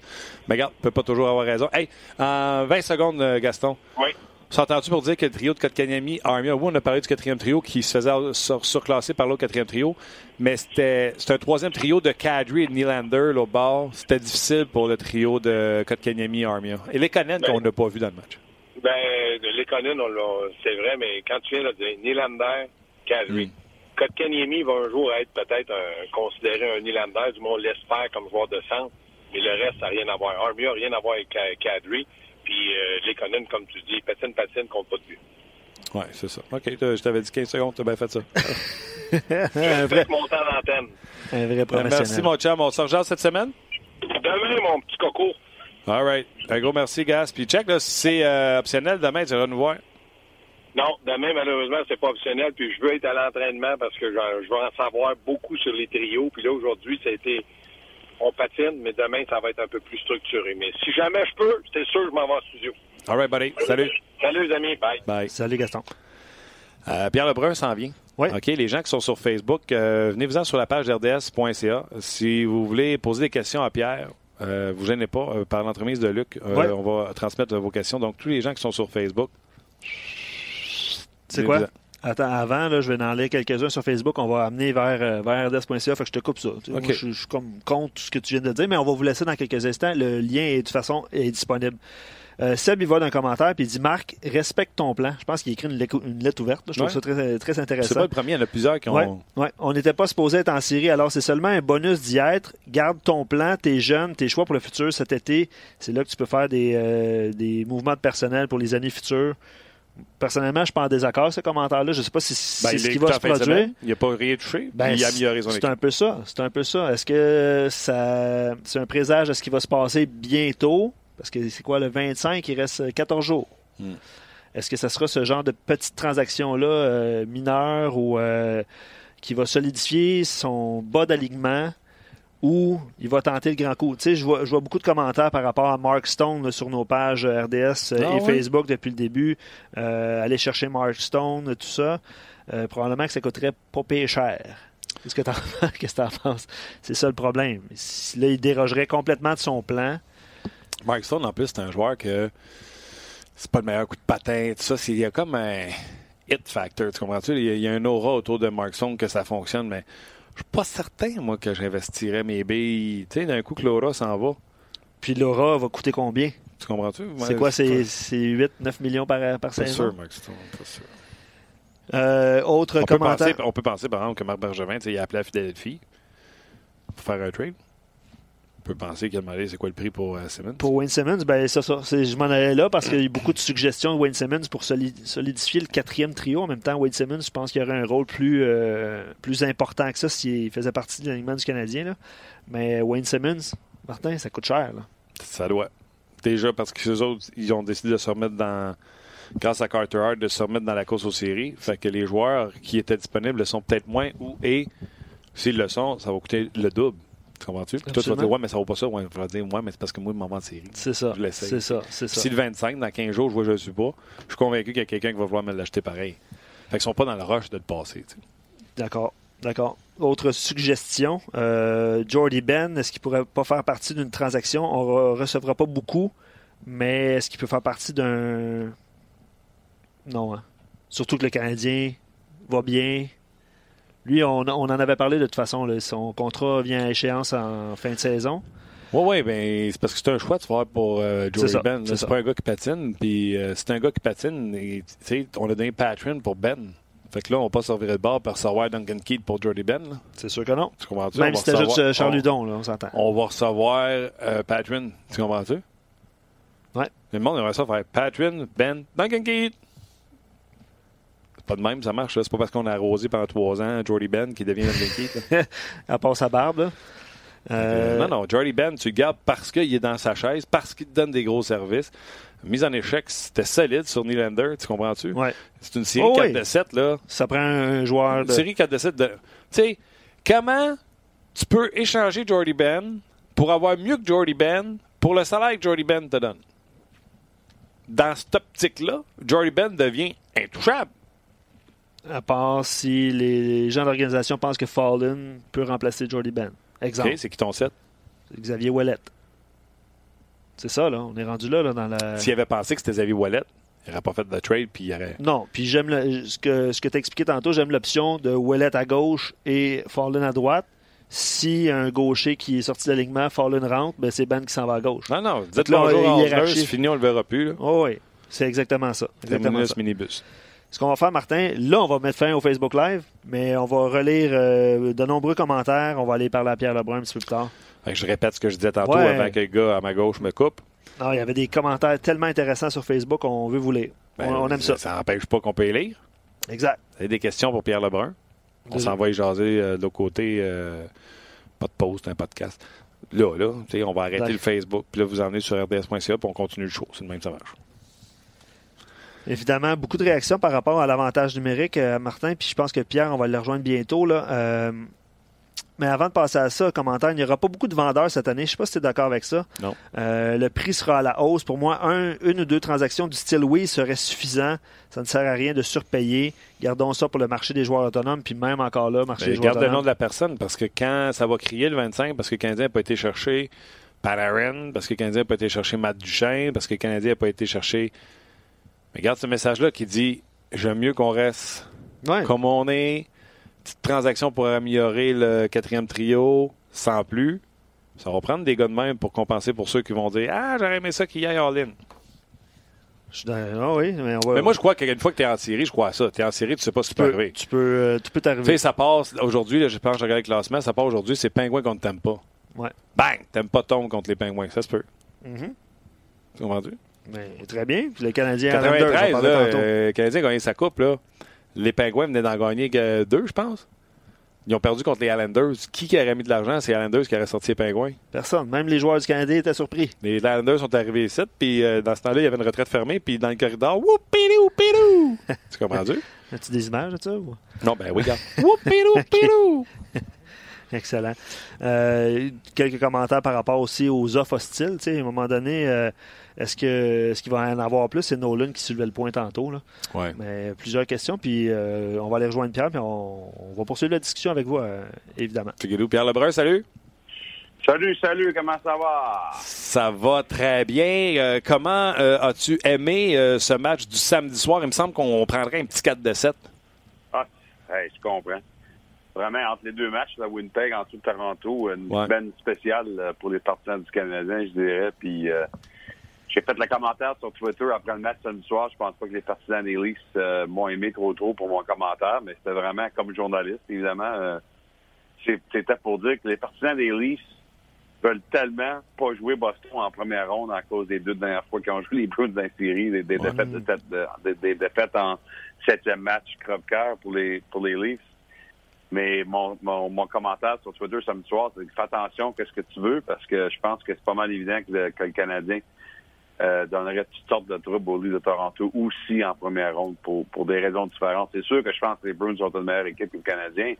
Mais regarde, on peut pas toujours avoir raison. Hey, en 20 secondes, euh, Gaston. Oui. S'entends-tu pour dire que le trio de Kotkaniemi, Armia, oui, on a parlé du quatrième trio qui se faisait sur- surclasser par l'autre quatrième trio, mais c'était c'était un troisième trio de Kadri et de Nylander, l'autre bord. C'était difficile pour le trio de Kotkaniemi et Armia. Et les Canadiens Ben- qu'on n'a pas vu dans le match. Ben, de on l'a- c'est vrai, mais quand tu viens de dire Nylander, Kadri, Mm. Kotkaniemi va un jour être peut-être un- considéré un Nylander, du moins on l'espère comme joueur de centre, mais le reste, ça n'a rien à voir. Armia n'a rien à voir avec Ka- Kadri, puis euh, Lekonen, comme tu dis, patine, patine, compte pas de but. Oui, c'est ça. OK, je t'avais dit 15 secondes, t'as bien fait ça. un, vrai, Faites mon temps d'antenne. un vrai Euh, professionnel. merci, mon chum. On se rejoint cette semaine? Demain, mon petit coco. All right. Un gros merci, Gas. Puis check, là, si c'est euh, optionnel, demain, tu vas nous voir. Non, demain, malheureusement, c'est pas optionnel, puis je veux être à l'entraînement parce que je veux en savoir beaucoup sur les trios. Puis là, aujourd'hui, ça a été. On patine, mais demain, ça va être un peu plus structuré. Mais si jamais je peux, c'est sûr, je m'en vais en studio. All right, buddy. Salut. Salut, les amis. Bye. Bye. Salut Gaston. Euh, Pierre Lebrun s'en vient. Oui. OK, les gens qui sont sur Facebook, euh, venez-vous-en sur la page rds.ca. Si vous voulez poser des questions à Pierre, euh, vous gênez pas, euh, par l'entremise de Luc, euh, Oui. on va transmettre vos questions. Donc, tous les gens qui sont sur Facebook. C'est quoi? Attends, avant, là, je vais en lire quelques-uns sur Facebook. On va amener vers, euh, vers rds.ca. Fait que je te coupe ça. Sais, moi, je, suis comme contre tout ce que tu viens de dire, mais on va vous laisser dans quelques instants. Le lien, est, de toute façon, est disponible. Euh, Seb, il va d'un commentaire puis il dit Marc, respecte ton plan. Je pense qu'il écrit une, lettre- une lettre ouverte. Je trouve Ouais. ça très, très C'est intéressant. pas le premier, il y en a plusieurs qui ont. Ouais, ouais. On n'était pas supposé être en série, alors c'est seulement un bonus d'y être. Garde ton plan, tes jeunes, tes choix pour le futur cet été. C'est là que tu peux faire des, euh, des mouvements de personnel pour les années futures. Personnellement, je suis pas en désaccord avec ce commentaire-là. Je ne sais pas si Ben, c'est il ce qui va se produire. Il n'a pas rien touché. Ben, il a amélioré son c'est un peu ça. C'est un peu ça. Est-ce que ça, c'est un présage de ce qui va se passer bientôt? Parce que c'est quoi le 25? Il reste 14 jours. Hmm. Est-ce que ça sera ce genre de petite transaction-là euh, mineure ou euh, qui va solidifier son bas d'alignement? Ou il va tenter le grand coup? Tu sais, je vois, je vois beaucoup de commentaires par rapport à Mark Stone là, sur nos pages euh, RDS euh, Ah et? Facebook depuis le début. Euh, aller chercher Mark Stone, tout ça. Euh, probablement que ça coûterait pas pire cher. Qu'est-ce que t'en qu'est-ce que t'en penses? C'est ça le problème. Là, il dérogerait complètement de son plan. Mark Stone, en plus, c'est un joueur que c'est pas le meilleur coup de patin, tout ça. c'est- Il y a comme un hit factor, tu comprends-tu? Il y a, il y a un aura autour de Mark Stone que ça fonctionne, mais suis pas certain, moi, que j'investirais mes billes. Tu sais, d'un coup que l'aura s'en va. Puis Laura va coûter combien? Tu comprends-tu? C'est quoi? C'est c'est 8-9 millions par, par Pas saison? sûr, Mark Stone. Pas sûr. Euh, autre On peut, commentaire. penser, on peut penser, par exemple, que Marc Bergevin, il a appelé à Philadelphie pour faire un trade. On peut penser qu'il a demandé c'est quoi le prix pour euh, Simmons? Pour Wayne Simmons, ben ça, je m'en allais là parce qu'il y a eu beaucoup de suggestions de Wayne Simmons pour soli- solidifier le quatrième trio. En même temps, Wayne Simmons, je pense qu'il y aurait un rôle plus, euh, plus important que ça s'il faisait partie de l'alignement du Canadien. là. Mais Wayne Simmons, Martin, ça coûte cher. là. Ça doit. Déjà parce que les autres, ils ont décidé de se remettre dans, grâce à Carter Hart, de se remettre dans la course aux séries. Fait que les joueurs qui étaient disponibles le sont peut-être moins ou et s'ils le sont, ça va coûter le double. Tu comprends-tu? Puis toi, tu vas dire, ouais, mais ça vaut pas ça. Ouais, dire, ouais, mais c'est parce que moi, je m'en vais en série. C'est ça. Je l'essaye. C'est ça. C'est ça. Si le 25, dans 15 jours, je vois que je ne suis pas, je suis convaincu qu'il y a quelqu'un qui va vouloir me l'acheter pareil. Fait qu'ils sont pas dans le rush de le passer. tu sais. D'accord. D'accord. Autre suggestion, euh, Jordy Ben, est-ce qu'il pourrait pas faire partie d'une transaction? On ne recevra pas beaucoup, mais est-ce qu'il peut faire partie d'un... Non. hein. Surtout que le Canadien va bien. Lui, on, on en avait parlé de toute façon. là. Son contrat vient à échéance en fin de saison. Oui, oui, ben, c'est parce que c'est un choix de faire pour euh, Joey ça, Ben. c'est pas un gars qui patine. Puis euh, c'est un gars qui patine. Et, on a donné Patron pour Ben. Fait que là, on va pas servir de bord pour recevoir Duncan Keith pour Jordy Ben. C'est sûr que non. Tu comprends-tu? Même On si t'ajoutes recevoir- euh, Charles on s'entend. On va recevoir euh, Patron. Tu comprends-tu? Ouais. Le monde aimerait ça faire Patron, Ben, Duncan Keith. Pas de même, ça marche. C'est pas parce qu'on a arrosé pendant trois ans Jordy Ben qui devient là. À part sa barbe, là. Euh, Non, non, Jordy Ben, tu le gardes parce qu'il est dans sa chaise, parce qu'il te donne des gros services. Mise en échec, c'était solide sur Nylander, tu comprends-tu? Ouais. C'est une série Oh 4 oui. de 7, là. Ça prend un joueur Une de. série 4 de 7 de. Tu sais, comment tu peux échanger Jordy Ben pour avoir mieux que Jordy Ben pour le salaire que Jordy Ben te donne? Dans cette optique-là, Jordy Ben devient intouchable. À part si les gens de l'organisation pensent que Fallen peut remplacer Jordy Ben. Exemple, OK, c'est qui ton set? Xavier Ouellet. C'est ça, là. On est rendu là, là dans la. S'il avait pensé que c'était Xavier Wallet, il n'aurait pas fait de trade, puis il aurait. Non, puis j'aime le- ce que, ce que tu as expliqué tantôt, j'aime l'option de Ouellet à gauche et Fallen à droite. Si un gaucher qui est sorti de l'alignement, Fallen rentre, ben c'est Ben qui s'en va à gauche. Non, non, dites là, bonjour c'est fini, on le verra plus. Là. Oh oui, c'est exactement ça. Exactement ça. minibus. Ce qu'on va faire, Martin, là, on va mettre fin au Facebook Live, mais on va relire euh, de nombreux commentaires. On va aller parler à Pierre Lebrun un petit peu plus tard. Fait que je répète ce que je disais tantôt Ouais. avant que le gars à ma gauche me coupe. Non, il y avait des commentaires tellement intéressants sur Facebook, on veut vous lire. Ben, on, on aime ça. Ça n'empêche pas qu'on peut les lire. Exact. Vous avez des questions pour Pierre Lebrun? On s'en va y jaser euh, de l'autre côté. euh, pas de pause, c'est un podcast. Là, là, on va arrêter le Facebook, puis là, vous emmenez sur rds.ca, puis on continue le show. C'est le même, ça marche. Évidemment, beaucoup de réactions par rapport à l'avantage numérique, euh, Martin, puis je pense que Pierre, on va le rejoindre bientôt. Là. Euh, mais avant de passer à ça, commentaire, il n'y aura pas beaucoup de vendeurs cette année. Je ne sais pas si tu es d'accord avec ça. Non. Euh, le prix sera à la hausse. Pour moi, un, une ou deux transactions du style oui serait suffisant. Ça ne sert à rien de surpayer. Gardons ça pour le marché des joueurs autonomes, puis même encore là, marché Ben, des joueurs garde le nom autonomes. de la personne, parce que quand ça va crier le 25, parce que le Canadien n'a pas été chercher Panarin, parce que le Canadien n'a pas été chercher Matt Duchesne, parce que le Canadien n'a pas été chercher... Mais regarde ce message-là qui dit « J'aime mieux qu'on reste Ouais. comme on est, petite transaction pour améliorer le quatrième trio, sans plus. Ça va prendre des gars de même pour compenser pour ceux qui vont dire Ah, j'aurais aimé ça qu'il y ait all-in. Je suis dans- ah oui, mais on va. Mais moi, je crois qu'une fois que tu es en série, je crois à ça. Tu es en série, tu sais pas ce qui tu peut peux, arriver. tu peux, euh, tu peux Tu sais, t'arriver. ça passe aujourd'hui, je pense que je regarde le classement, ça part aujourd'hui, c'est Pingouin contre t'aimes pas. Ouais. Bang! T'aimes pas tombe contre les Pingouins, ça se peut. Mhm. Tu comprends-tu? Mais très bien. Puis le Canadien Islanders, 93, on là, parlait tantôt. euh, le Canadien a gagné sa coupe, là. Les Pingouins venaient d'en gagner que deux, je pense. Ils ont perdu contre les Islanders. Qui qui aurait mis de l'argent? C'est les Islanders qui auraient sorti les Pingouins. Personne. Même les joueurs du Canadien étaient surpris. Les Islanders sont arrivés ici, puis euh, dans ce temps-là, il y avait une retraite fermée, puis dans le corridor, whoopidou, pidou! tu comprends-tu? As-tu des images de ça? ou? Non, ben oui, regarde. Whoopidou, pidou! Excellent. Euh, quelques commentaires par rapport aussi aux offres hostiles. Tu sais, à un moment donné, euh, est-ce que est-ce qu'il va en avoir plus? C'est Nolan qui soulevait le point tantôt. Là. Ouais. Mais plusieurs questions, puis euh, on va aller rejoindre Pierre, puis on, on va poursuivre la discussion avec vous, euh, évidemment. Pierre Lebrun, salut. Salut, salut, comment ça va? Ça va très bien. Euh, comment euh, as-tu aimé euh, ce match du samedi soir? Il me semble qu'on prendrait un petit 4 de 7. Ah, hey, je comprends. Vraiment, entre les deux matchs, la Winnipeg, en tout Toronto, une Ouais. semaine spéciale pour les partisans du Canadien, je dirais. Puis euh, j'ai fait le commentaire sur Twitter après le match samedi soir. Je pense pas que les partisans des Leafs euh, m'ont aimé trop trop pour mon commentaire, mais c'était vraiment comme journaliste, évidemment. euh, c'était pour dire que les partisans des Leafs veulent tellement pas jouer Boston en première ronde à cause des deux dernières fois qu'ils ont joué les Bruins dans la série, des, défaites, de des, des défaites en septième match crève-cœur pour les pour les Leafs. Mais mon, mon, mon commentaire sur Twitter samedi soir, c'est que fais attention, qu'est-ce que tu veux, parce que je pense que c'est pas mal évident que le, que le Canadien euh, donnerait toutes sortes de troubles aux Leafs de Toronto aussi en première ronde pour, pour des raisons différentes. C'est sûr que je pense que les Bruins sont une meilleure équipe que le Canadien,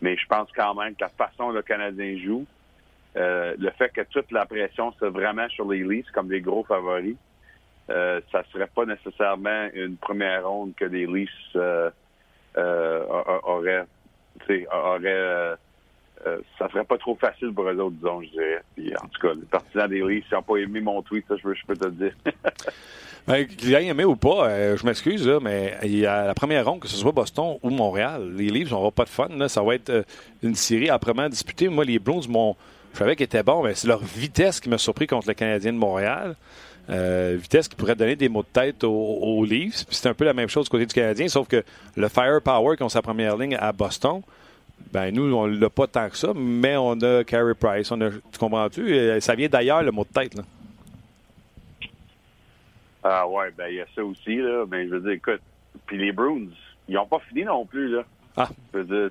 mais je pense quand même que la façon dont le Canadien joue, euh, le fait que toute la pression soit vraiment sur les Leafs comme des gros favoris, euh, ça serait pas nécessairement une première ronde que les Leafs euh, euh, auraient, auraient euh, ça serait pas trop facile pour eux autres, disons, je dirais. En tout cas, les partisans des Leafs, ils n'ont pas aimé mon tweet, ça, je, je peux te le dire. Ben, qu'il ait aimé ou pas, euh, je m'excuse, mais la première ronde, que ce soit Boston ou Montréal, les Leafs n'auront pas de fun. Ça va être euh, une série âprement disputée. Moi, les Blues, mon, je savais qu'ils étaient bons, mais c'est leur vitesse qui m'a surpris contre le Canadien de Montréal. Vitesse qui pourrait donner des mots de tête aux, aux Leafs. Puis c'est un peu la même chose du côté du Canadien, sauf que le firepower qui ont sa première ligne à Boston, ben nous, on l'a pas tant que ça, mais on a Carey Price. On a, tu comprends-tu? Euh, Ça vient d'ailleurs, le mot de tête. Là. Ah ouais, ben il y a ça aussi, là. Ben, je veux dire, écoute, puis les Bruins, ils n'ont pas fini non plus, là. Ah. Je veux dire,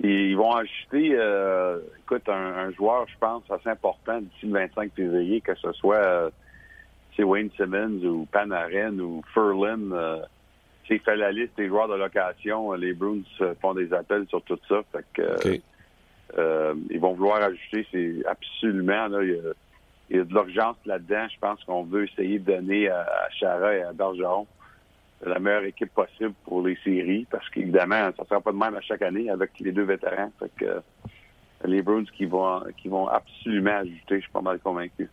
ils vont ajuster, euh, écoute, un, joueur, je pense, assez important d'ici le 25 février, que ce soit euh, Wayne Simmons ou Panarin ou Furlin. Euh, s'il fait la liste des joueurs de location, les Bruins font des appels sur tout ça. Fait que, euh, ils vont vouloir ajuster, c'est absolument, là, il y a, de l'urgence là-dedans. Je pense qu'on veut essayer de donner à, à Chara et à Bergeron la meilleure équipe possible pour les séries, parce qu'évidemment, ça ne sera pas de même à chaque année avec les deux vétérans. Fait que euh, les Bruins qui vont qui vont absolument ajouter, je suis pas mal convaincu.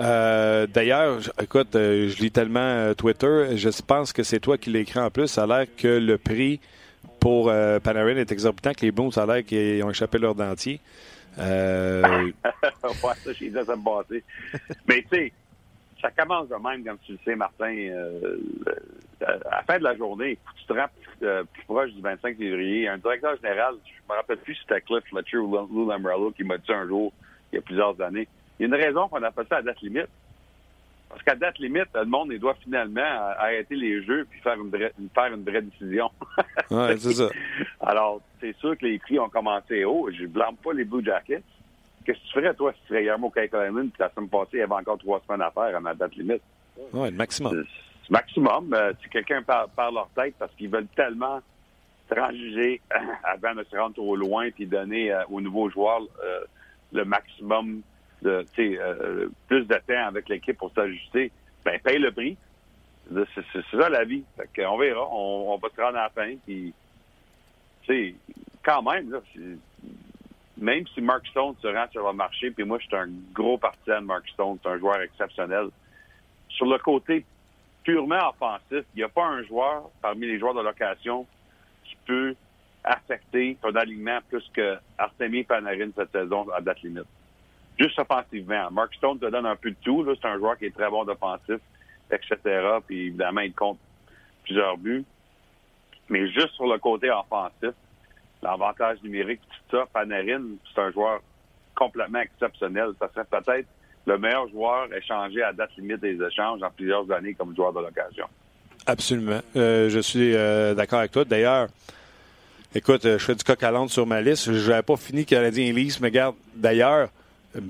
Euh, d'ailleurs, écoute, euh, je lis tellement Twitter, je pense que c'est toi qui l'écris en plus. Ça a l'air que le prix pour Panarin est exorbitant, que les Bruins, ça a l'air qu'ils ont échappé leur dentier. ouais, ça, j'ai dit ça me Mais tu sais, ça commence de même, comme tu le sais, Martin. Euh, à la fin de la journée, tu te euh, plus, proche du 25 février. Un directeur général, je me rappelle plus si c'était Cliff Fletcher ou Lou Lambrello qui m'a dit un jour, il y a plusieurs années. Il y a une raison qu'on appelle ça à date limite. Parce qu'à date limite, le monde il doit finalement arrêter les jeux puis faire une vraie, faire une vraie décision. ouais, c'est ça. Alors, c'est sûr que les prix ont commencé haut. Je blâme pas les Blue Jackets. Qu'est-ce que tu ferais, toi, si tu serais Guillermo Kaikalainen, puis la semaine passée, il y avait encore trois semaines à faire à ma date limite? Oui, le maximum. Maximum. Euh, si quelqu'un perd, leur tête parce qu'ils veulent tellement transiger avant de se rendre trop loin puis donner euh, aux nouveaux joueurs euh, le maximum de plus de temps avec l'équipe pour s'ajuster, ben paye le prix. C'est ça la vie. On verra. On, va se rendre à la fin. Puis, quand même, même si Mark Stone se rend sur le marché, puis moi, je suis un gros partisan de Mark Stone, c'est un joueur exceptionnel. Sur le côté purement offensif, il n'y a pas un joueur parmi les joueurs de location qui peut affecter ton alignement plus que Artemi Panarin cette saison à date limite. Juste offensivement. Mark Stone te donne un peu de tout. C'est un joueur qui est très bon d'offensif, etc. Puis évidemment, il compte plusieurs buts. Mais juste sur le côté offensif, l'avantage numérique, tout ça, Panarin, c'est un joueur complètement exceptionnel. Ça serait peut-être le meilleur joueur échangé à date limite des échanges en plusieurs années comme joueur de l'occasion. Absolument. Euh, je suis euh, d'accord avec toi. D'ailleurs, écoute, euh, je fais du coq à sur ma liste. Je n'avais pas fini Canadien Elise, mais regarde, d'ailleurs,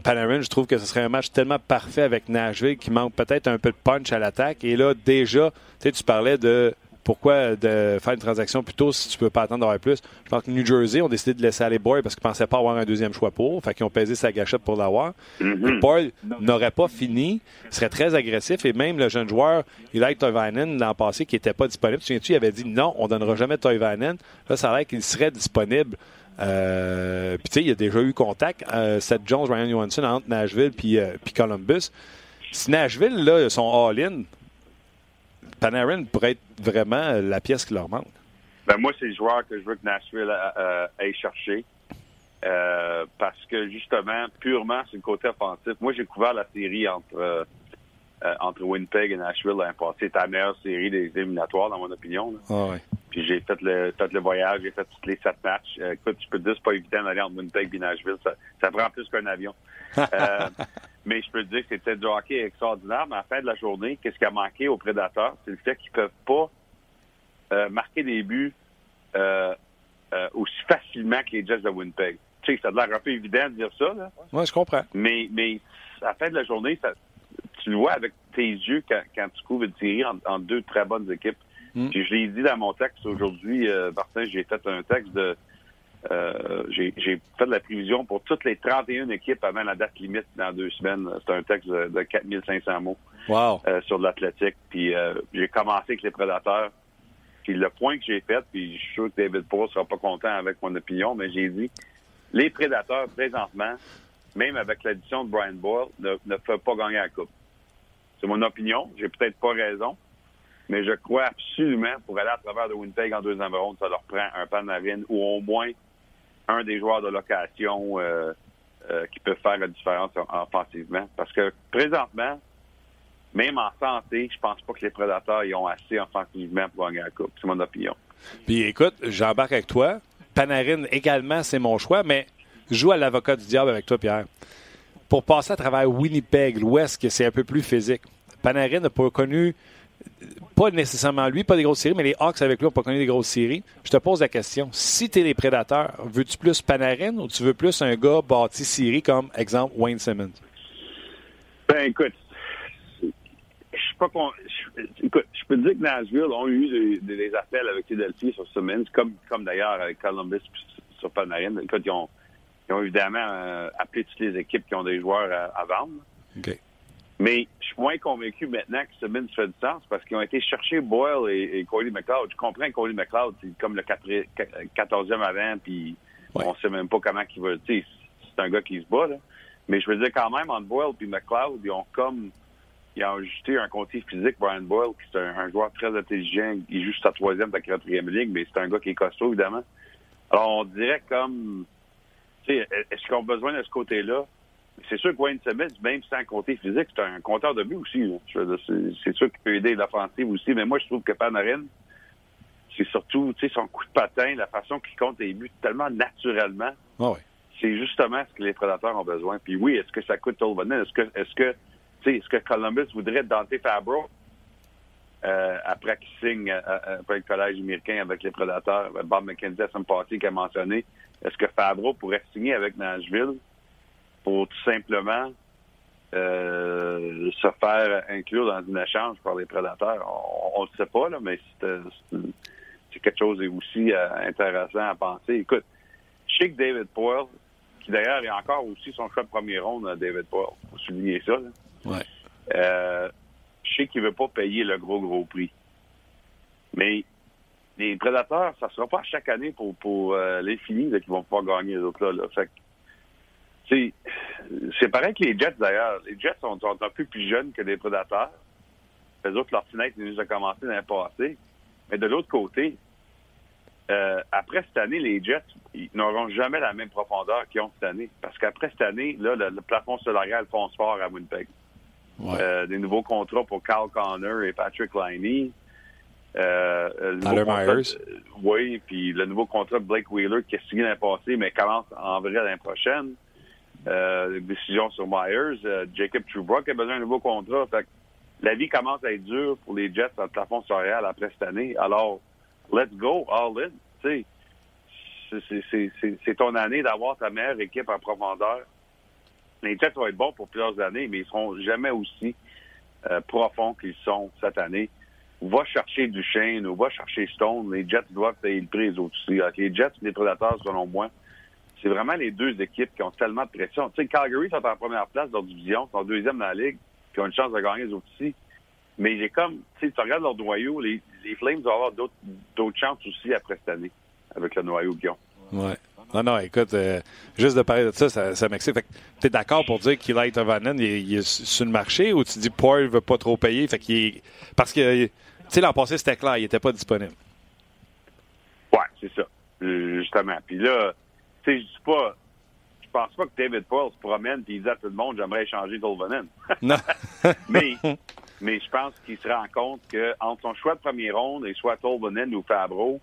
Panarin, je trouve que ce serait un match tellement parfait avec Nashville qui manque peut-être un peu de punch à l'attaque. Et là, déjà, tu tu parlais de pourquoi de faire une transaction plus tôt si tu peux pas attendre d'avoir plus? Je pense que New Jersey ont décidé de laisser aller Boyd parce qu'ils pensaient pas avoir un deuxième choix pour. Fait qu'ils ont pesé sa gâchette pour l'avoir. Mm n'aurait pas fini, serait très agressif et même le jeune joueur, Eli Toivanen, l'an passé, qui était pas disponible. Tu souviens-tu, il avait dit non, on donnera jamais Toivanen. Là, ça a l'air qu'il serait disponible. Euh, puis tu sais, il y a déjà eu contact. Euh, Seth Jones, Ryan Johansson entre Nashville puis, euh, Columbus. Si Nashville, là, sont all-in, Panarin pourrait être vraiment la pièce qui leur manque. Ben moi, c'est le joueur que je veux que Nashville euh, euh, aille chercher. Euh, parce que justement, purement sur le côté offensif, moi j'ai couvert la série entre entre Winnipeg et Nashville l'année passée. C'était la meilleure série des éliminatoires, dans mon opinion. Ah ouais. Puis j'ai fait le fait le voyage, j'ai fait tous les sept matchs. écoute, je peux te dire, c'est pas évident d'aller entre Winnipeg et Nashville. Ça, ça prend plus qu'un avion. Mais je peux te dire que c'était du hockey extraordinaire. Mais à la fin de la journée, qu'est-ce qui a manqué aux prédateurs? C'est le fait qu'ils peuvent pas euh, marquer des buts euh, euh, aussi facilement que les Jets de Winnipeg. Tu sais, ça a l'air un peu évident de dire ça. Là. Oui, je comprends. Mais, mais à la fin de la journée, ça, tu le vois avec tes yeux quand, quand tu couvres une série en, deux très bonnes équipes. Mm. Puis je l'ai dit dans mon texte aujourd'hui, Martin, j'ai fait un texte de euh, j'ai fait de la prévision pour toutes les 31 équipes avant la date limite dans deux semaines. C'est un texte de, 4500 mots wow. euh, sur l'athlétique. Puis euh, j'ai commencé avec les prédateurs. Puis le point que j'ai fait, puis je suis sûr que David Paul sera pas content avec mon opinion, mais j'ai dit les prédateurs présentement, même avec l'addition de Brian Boyle, ne, ne peuvent pas gagner la coupe. C'est mon opinion. J'ai peut-être pas raison. Mais je crois absolument, pour aller à travers de Winnipeg en deuxième ronde, ça leur prend un Panarin ou au moins un des joueurs de location euh, euh, qui peut faire la différence offensivement. Parce que présentement, même en santé, je pense pas que les prédateurs y ont assez offensivement pour gagner la coupe. C'est mon opinion. Puis écoute, j'embarque avec toi. Panarin également, c'est mon choix, mais joue à l'avocat du diable avec toi, Pierre. Pour passer à travers Winnipeg, l'Ouest, que c'est un peu plus physique. Panarin n'a pas connu pas nécessairement lui, pas des grosses séries, mais les Hawks avec lui n'ont pas connu des grosses séries. Je te pose la question. Si tu es les prédateurs, veux-tu plus Panarin ou tu veux plus un gars bâti série comme, exemple, Wayne Simmons? Ben, écoute, je pas con... Écoute, je peux te dire que Nashville ont eu des, appels avec Philadelphie sur Simmons, comme, comme d'ailleurs avec Columbus sur Panarin. Ils ont, ils ont évidemment euh, appelé toutes les équipes qui ont des joueurs à, à vendre. Mais je suis moins convaincu maintenant que Simmons fait du sens parce qu'ils ont été chercher Boyle et, et Cody McLeod. Je comprends que Cody McLeod, c'est comme le 14e avant, puis Ouais. on sait même pas comment il va. C'est un gars qui se bat, là. Mais je veux dire, quand même, entre Boyle et McLeod, ils ont comme. Ils ont ajouté un côté physique, Brian Boyle, qui est un, un joueur très intelligent. Il joue sa troisième, sa quatrième ligne, mais c'est un gars qui est costaud, évidemment. Alors, on dirait comme. Est-ce qu'ils ont besoin de ce côté-là? C'est sûr que Wayne Simmons, même sans côté physique, c'est un compteur de but aussi. C'est sûr qu'il peut aider l'offensive aussi, mais moi, je trouve que Panarin, c'est surtout son coup de patin, la façon qu'il compte les buts tellement naturellement. Ah ouais. C'est justement ce que les prédateurs ont besoin. Puis oui, est-ce que ça coûte Tolvanen? Est-ce que est-ce que est-ce que Columbus voudrait Dante Fabro euh, après qu'il signe euh, euh, après le collège américain avec les prédateurs? Bob McKenzie passée qui a mentionné. Est-ce que Fabro pourrait signer avec Nashville pour tout simplement euh, se faire inclure dans un échange par les prédateurs? On ne le sait pas, là, mais c'est euh, une- quelque chose aussi euh, intéressant à penser. Écoute, je sais que David Poyle, qui d'ailleurs est encore aussi son choix de premier ronde, euh, David Poyle, faut souligner ça. là. Ouais. Euh, je sais qu'il veut pas payer le gros, gros prix. Mais les prédateurs, ça sera pas chaque année pour, pour euh, les finis là, qui vont pouvoir gagner les autres là. là. Fait que, tu sais, c'est pareil que les Jets d'ailleurs. Les Jets sont, sont un peu plus jeunes que les prédateurs. Les autres, leur fenêtre juste de commencer l'année passée. Mais de l'autre côté, euh, après cette année, les Jets ils n'auront jamais la même profondeur qu'ils ont cette année. Parce qu'après cette année, là, le, le plafond salarial fonce fort à Winnipeg. Ouais. Euh, des nouveaux contrats pour Kyle Connor et Patrick Liney. Euh, le Tyler contrat- Myers? oui, puis le nouveau contrat de Blake Wheeler qui a signé l'année passée, mais commence en vrai l'année prochaine. Euh, décision sur Myers. Euh, Jacob Truebrook a besoin d'un nouveau contrat. Fait que la vie commence à être dure pour les Jets dans le plafond salarial après cette année. Alors, let's go, all in. C'est- ton année d'avoir ta meilleure équipe en profondeur. Les Jets vont être bons pour plusieurs années, mais ils seront jamais aussi euh, profonds qu'ils sont cette année. Va chercher Duchesne ou va chercher Stone. Les Jets doivent payer le prix les aussi. Les Jets et les Prédateurs, selon moi, c'est vraiment les deux équipes qui ont tellement de pression. Tu sais, Calgary sont en première place dans leur division, sont deuxième dans la ligue, qui ont une chance de gagner les autres aussi. Mais j'ai comme, tu sais, tu regardes leur noyau, les, Flames vont avoir d'autres chances aussi après cette année, avec le noyau qu'ils ont. Ouais. Non, non, écoute, euh, juste de parler de ça, ça, m'excite. Que t'es d'accord pour dire qu'il Vanen, il, il est sur le marché ou tu dis Paul veut pas trop payer, fait qu'il. Parce que, tu sais, l'an passé, c'était clair, il était pas disponible. Ouais, c'est ça. Euh, Justement. Puis là, tu sais, je dis pas, je pense pas que David Paul se promène et il dit à tout le monde, j'aimerais échanger Tolvanen. Non. mais, mais je pense qu'il se rend compte que entre son choix de premier ronde et soit Tolvanen ou Fabro,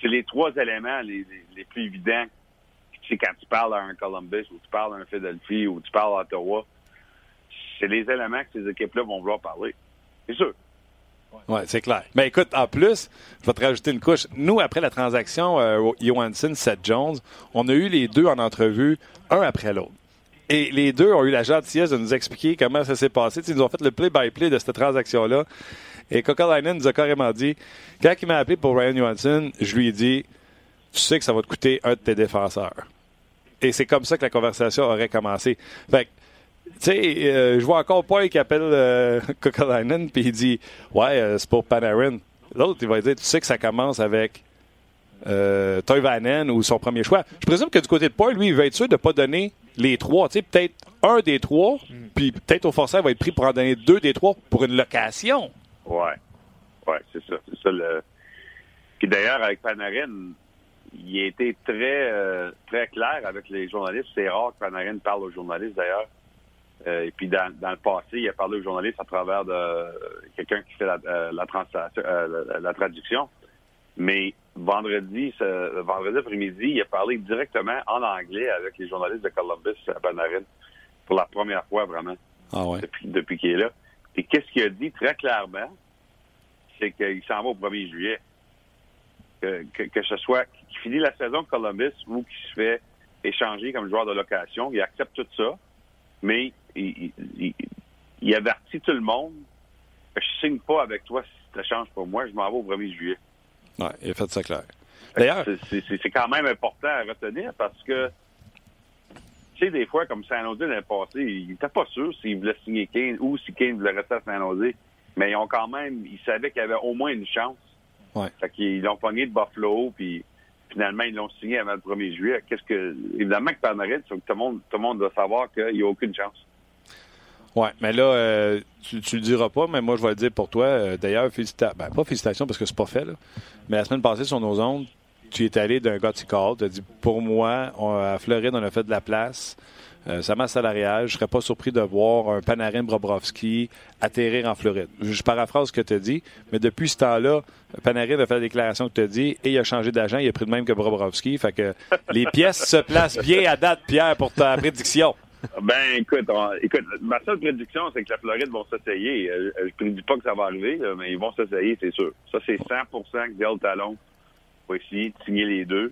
c'est les trois éléments les, les, les plus évidents. Sais, quand tu parles à un Columbus ou tu parles à un Philadelphie ou tu parles à Ottawa, c'est les éléments que ces équipes-là vont vouloir parler. C'est sûr. Oui, c'est clair. Mais écoute, en plus, je vais te rajouter une couche. Nous, après la transaction euh, Johansson, Seth Jones, on a eu les deux en entrevue, un après l'autre. Et les deux ont eu la gentillesse de nous expliquer comment ça s'est passé. Ils nous ont fait le play-by-play de cette transaction-là. Et Kokalainen nous a carrément dit, quand il m'a appelé pour Ryan Johansson, je lui ai dit, tu sais que ça va te coûter un de tes défenseurs. Et c'est comme ça que la conversation aurait commencé. Fait que, tu sais, euh, je vois encore Paul qui appelle euh, puis il dit Ouais, euh, c'est pour Panarin. L'autre, il va dire Tu sais que ça commence avec euh, ou son premier choix. Je présume que du côté de Paul, lui, il va être sûr de ne pas donner les trois. Tu sais, peut-être un des trois, puis peut-être au forçat, il va être pris pour en donner deux des trois pour une location. Ouais. Ouais, c'est ça. C'est ça le. Puis d'ailleurs, avec Panarin, il a été très, euh, très clair avec les journalistes. C'est rare que Panarin parle aux journalistes, d'ailleurs. Euh, et puis dans, dans le passé, il a parlé aux journalistes à travers de quelqu'un qui fait la, euh, la, euh, la, la traduction. Mais vendredi, ce- vendredi après-midi, il a parlé directement en anglais avec les journalistes de Columbus à Panarin pour la première fois vraiment Ah ouais. depuis, depuis qu'il est là. Et qu'est-ce qu'il a dit très clairement? C'est qu'il s'en va au 1er juillet. Que, que, ce soit qu'il finit la saison de Columbus ou qu'il se fait échanger comme joueur de location. Il accepte tout ça, mais il, il, avertit tout le monde que je signe pas avec toi si ça change pour moi. Je m'en vais au 1er juillet. Oui, il a fait ça clair. D'ailleurs, c'est quand même important à retenir parce que tu sais, des fois, comme San Jose l'année passée, il n'était pas sûr s'il voulait signer Kane ou si Kane voulait rester à San Jose. Mais ils ont quand même, ils savaient qu'il y avait au moins une chance. Ouais. Fait qu'ils l'ont pogné de Buffalo, puis finalement, ils l'ont signé avant le 1er juillet. Qu'est-ce que, évidemment que Panarin, tout le monde, tout le monde doit savoir qu'il n'y a aucune chance. Oui, mais là, euh, tu, tu le diras pas, mais moi, je vais le dire pour toi. Euh, d'ailleurs, félicitations. Ben, pas félicitations parce que c'est pas fait, là. Mais la semaine passée, sur nos ondes, tu es allé d'un gars call. Tu as dit, pour moi, à Floride, on a fait de la place. Euh, ça m'a salarial. Je serais pas surpris de voir un Panarin Bobrovski atterrir en Floride. Je paraphrase ce que tu as dit, mais depuis ce temps-là, Panarin a fait la déclaration que tu as dit et il a changé d'agent. Il a pris le même que Bobrovski. Fait que les pièces se placent bien à date, Pierre, pour ta prédiction. Ben, écoute, écoute, ma seule prédiction, c'est que la Floride vont s'essayer. Euh, je ne prédis pas que ça va arriver, mais ils vont s'essayer, c'est sûr. Ça, c'est 100 que Dale Talon va essayer de signer les deux,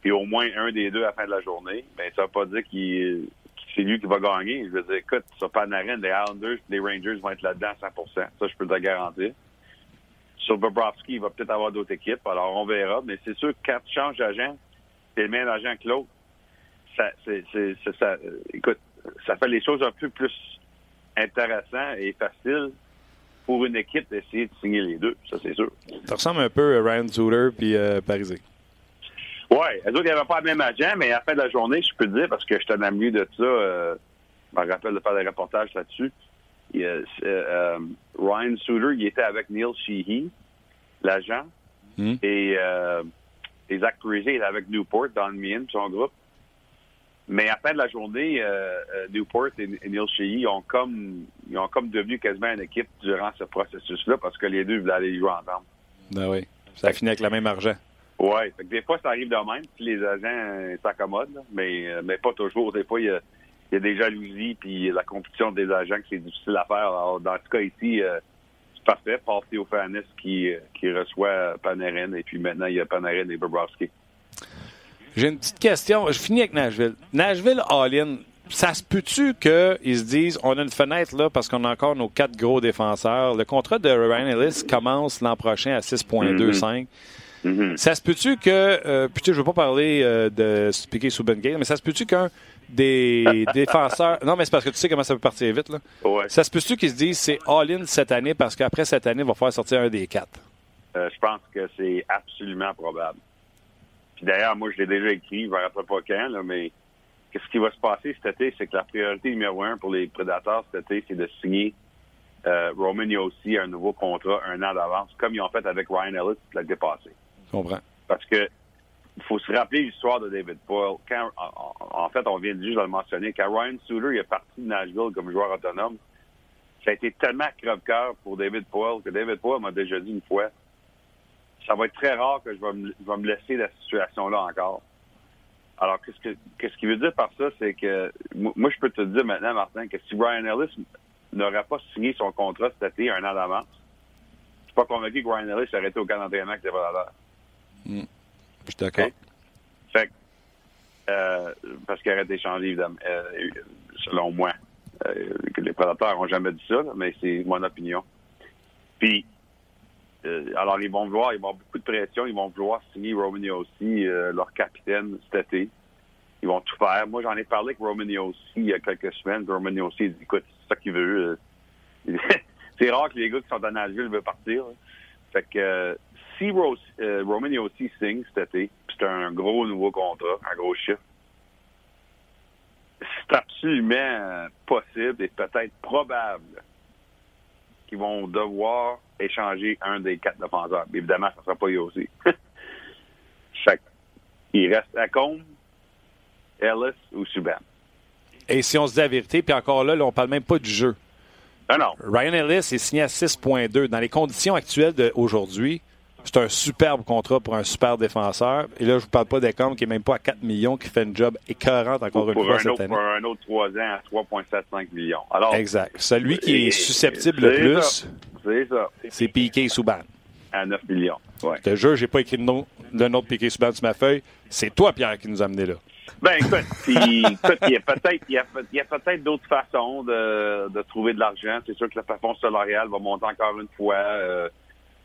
puis au moins un des deux à la fin de la journée, ben ça ne veut pas dire qu'il c'est lui qui va gagner. Je veux dire, écoute, sur Panarin, les Islanders les Rangers vont être là-dedans à 100% Ça, je peux te le garantir. Sur Bobrovski, il va peut-être avoir d'autres équipes, alors on verra. Mais c'est sûr que quand tu changes d'agent, c'est le même agent que l'autre. Ça, c'est, ça, écoute, ça fait les choses un peu plus intéressantes et faciles pour une équipe d'essayer de signer les deux, ça c'est sûr. Ça ressemble un peu à Ryan Suter puis euh, Parisé. Oui, eux autres, ils n'avaient pas le même agent, mais à la fin de la journée, je peux te dire, parce que je suis un ami de ça, euh, je me rappelle de faire des reportages là-dessus. Euh, euh, Ryan Suter, il était avec Neil Sheehy, l'agent, hmm. et, euh, et Zach Parise, il était avec Newport, Don Meehan, son groupe. Mais à la fin de la journée, euh, euh, Newport et, Neil Sheehy ont comme ils ont comme devenu quasiment une équipe durant ce processus-là parce que les deux voulaient aller jouer ensemble. Ben oui. Ça a fini avec le même argent. Oui. Des fois, ça arrive de même si les agents euh, s'accommodent, mais, mais pas toujours. Des fois, il y a, il y a des jalousies puis la compétition des agents que c'est difficile à faire. Alors, dans ce cas ici, c'est parfait. Paul Théophanis qui, qui reçoit Panarin et puis maintenant, il y a Panarin et Bobrovski. J'ai une petite question. Je finis avec Nashville. Nashville All-In, ça se peut-tu qu'ils se disent on a une fenêtre là parce qu'on a encore nos quatre gros défenseurs. Le contrat de Ryan Ellis commence l'an prochain à 6,25. Mm -hmm. Ça se peut-tu que, euh, puis je veux pas parler euh, de Spiker Subengate, mais ça se peut-tu qu'un des défenseurs. Non, mais c'est parce que tu sais comment ça peut partir vite. Là. Ouais. Ça se peut-tu qu'ils se disent c'est all-in cette année parce qu'après cette année, il va falloir sortir un des quatre? Euh, je pense que c'est absolument probable d'ailleurs, moi, je l'ai déjà écrit, je ne me rappelle pas quand, là, mais qu'est-ce qui va se passer cet été, c'est que la priorité numéro un pour les prédateurs cet été, c'est de signer euh, Roman Yossi un nouveau contrat un an d'avance, comme ils ont fait avec Ryan Ellis l'année passée. Je comprends. Parce que il faut se rappeler l'histoire de David Poyle. Quand, en, fait, on vient juste de le mentionner, quand Ryan Suter est parti de Nashville comme joueur autonome, ça a été tellement crève-cœur pour David Poyle que David Poyle m'a déjà dit une fois ça va être très rare que je vais me, je vais me laisser la situation-là encore. Alors, qu'est-ce que qu'est-ce qu'il veut dire par ça, c'est que moi, je peux te dire maintenant, Martin, que si Brian Ellis n'aurait pas signé son contrat cet été un an d'avance, je suis pas convaincu que Brian Ellis aurait été au camp d'entraînement avec les prédateurs. Mmh. Je suis d'accord. Fait euh, parce qu'il aurait été changé, évidemment, euh, selon moi. Euh, les prédateurs n'ont jamais dit ça, mais c'est mon opinion. Puis, alors, ils vont vouloir, ils vont avoir beaucoup de pression, ils vont vouloir signer Romani aussi, euh, leur capitaine cet été. Ils vont tout faire. Moi, j'en ai parlé avec Romani aussi il y a quelques semaines. Romani aussi dit, écoute, c'est ça qu'il veut. Euh. c'est rare que les gars qui sont dans Nashville veulent partir. Fait que si Rose, aussi signe cet été, c'est un gros nouveau contrat, un gros chiffre, c'est absolument possible et peut-être probable qu'ils vont devoir échanger un des quatre défenseurs. Évidemment, ça ne sera pas aussi. il reste Acombe, Ellis ou Subban. Et si on se dit la vérité, puis encore là, on on parle même pas du jeu. Ah non. Ryan Ellis est signé à 6.2. Dans les conditions actuelles d'aujourd'hui, C'est un superbe contrat pour un super défenseur. Et là, je vous parle pas d'Ecom qui est même pas à 4 millions, qui fait une job écœurante encore une fois un cette autre, année. Pour un autre 3 ans à 3,75 millions. Alors, exact. Celui qui est susceptible le plus. C'est Piqué Souban. À 9 millions. Ouais. Je te jure, j'ai pas écrit le nom autre Piqué Souban sur ma feuille. C'est toi, Pierre, qui nous a amené là. Ben écoute, il y a peut-être il y a, peut- il y a peut-être d'autres façons de, de trouver de l'argent. C'est sûr que le plafond salarial va monter encore une fois. Euh,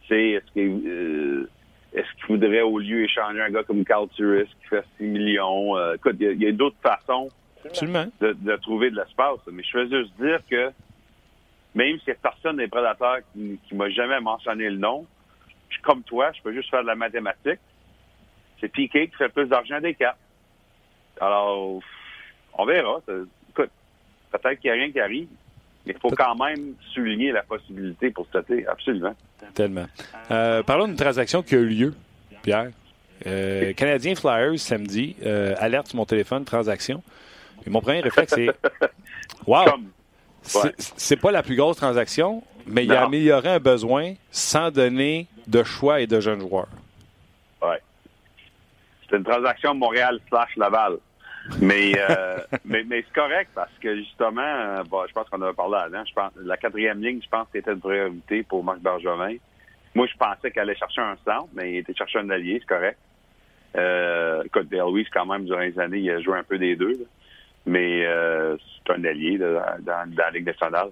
c'est est-ce que euh, est-ce qu'il faudrait au lieu échanger un gars comme Carl Turris qui fait 6 millions? Euh, écoute, il y a- d'autres façons Absolument. de, de trouver de l'espace. Mais je veux juste dire que même si personne des prédateurs qui, qui m'a jamais mentionné le nom, je comme toi, je peux juste faire de la mathématique. C'est Piqué qui fait plus d'argent des quatre. Alors, on verra. Écoute, peut-être qu'il n'y a rien qui arrive, mais il faut quand même souligner la possibilité pour cet été, absolument. Tellement. Euh, parlons d'une transaction qui a eu lieu, Pierre. Euh, Canadien Flyers samedi, euh, alerte sur mon téléphone, transaction. Et mon premier réflexe, c'est Wow! C'est pas la plus grosse transaction, mais il a amélioré un besoin sans donner de choix et de jeunes joueurs. ouais. C'est une transaction Montréal slash Laval. Mais, euh, mais, mais c'est correct parce que justement, je pense qu'on avait parlé avant. Je pense, la quatrième ligne, je pense que c'était une priorité pour Marc Bergevin. Moi, je pensais qu'elle allait chercher un centre, mais il était chercher un allié, c'est correct. Euh, écoute, Weiss, quand même, durant les années, il a joué un peu des deux. là. Mais euh, c'est un allié là, dans, la Ligue nationale.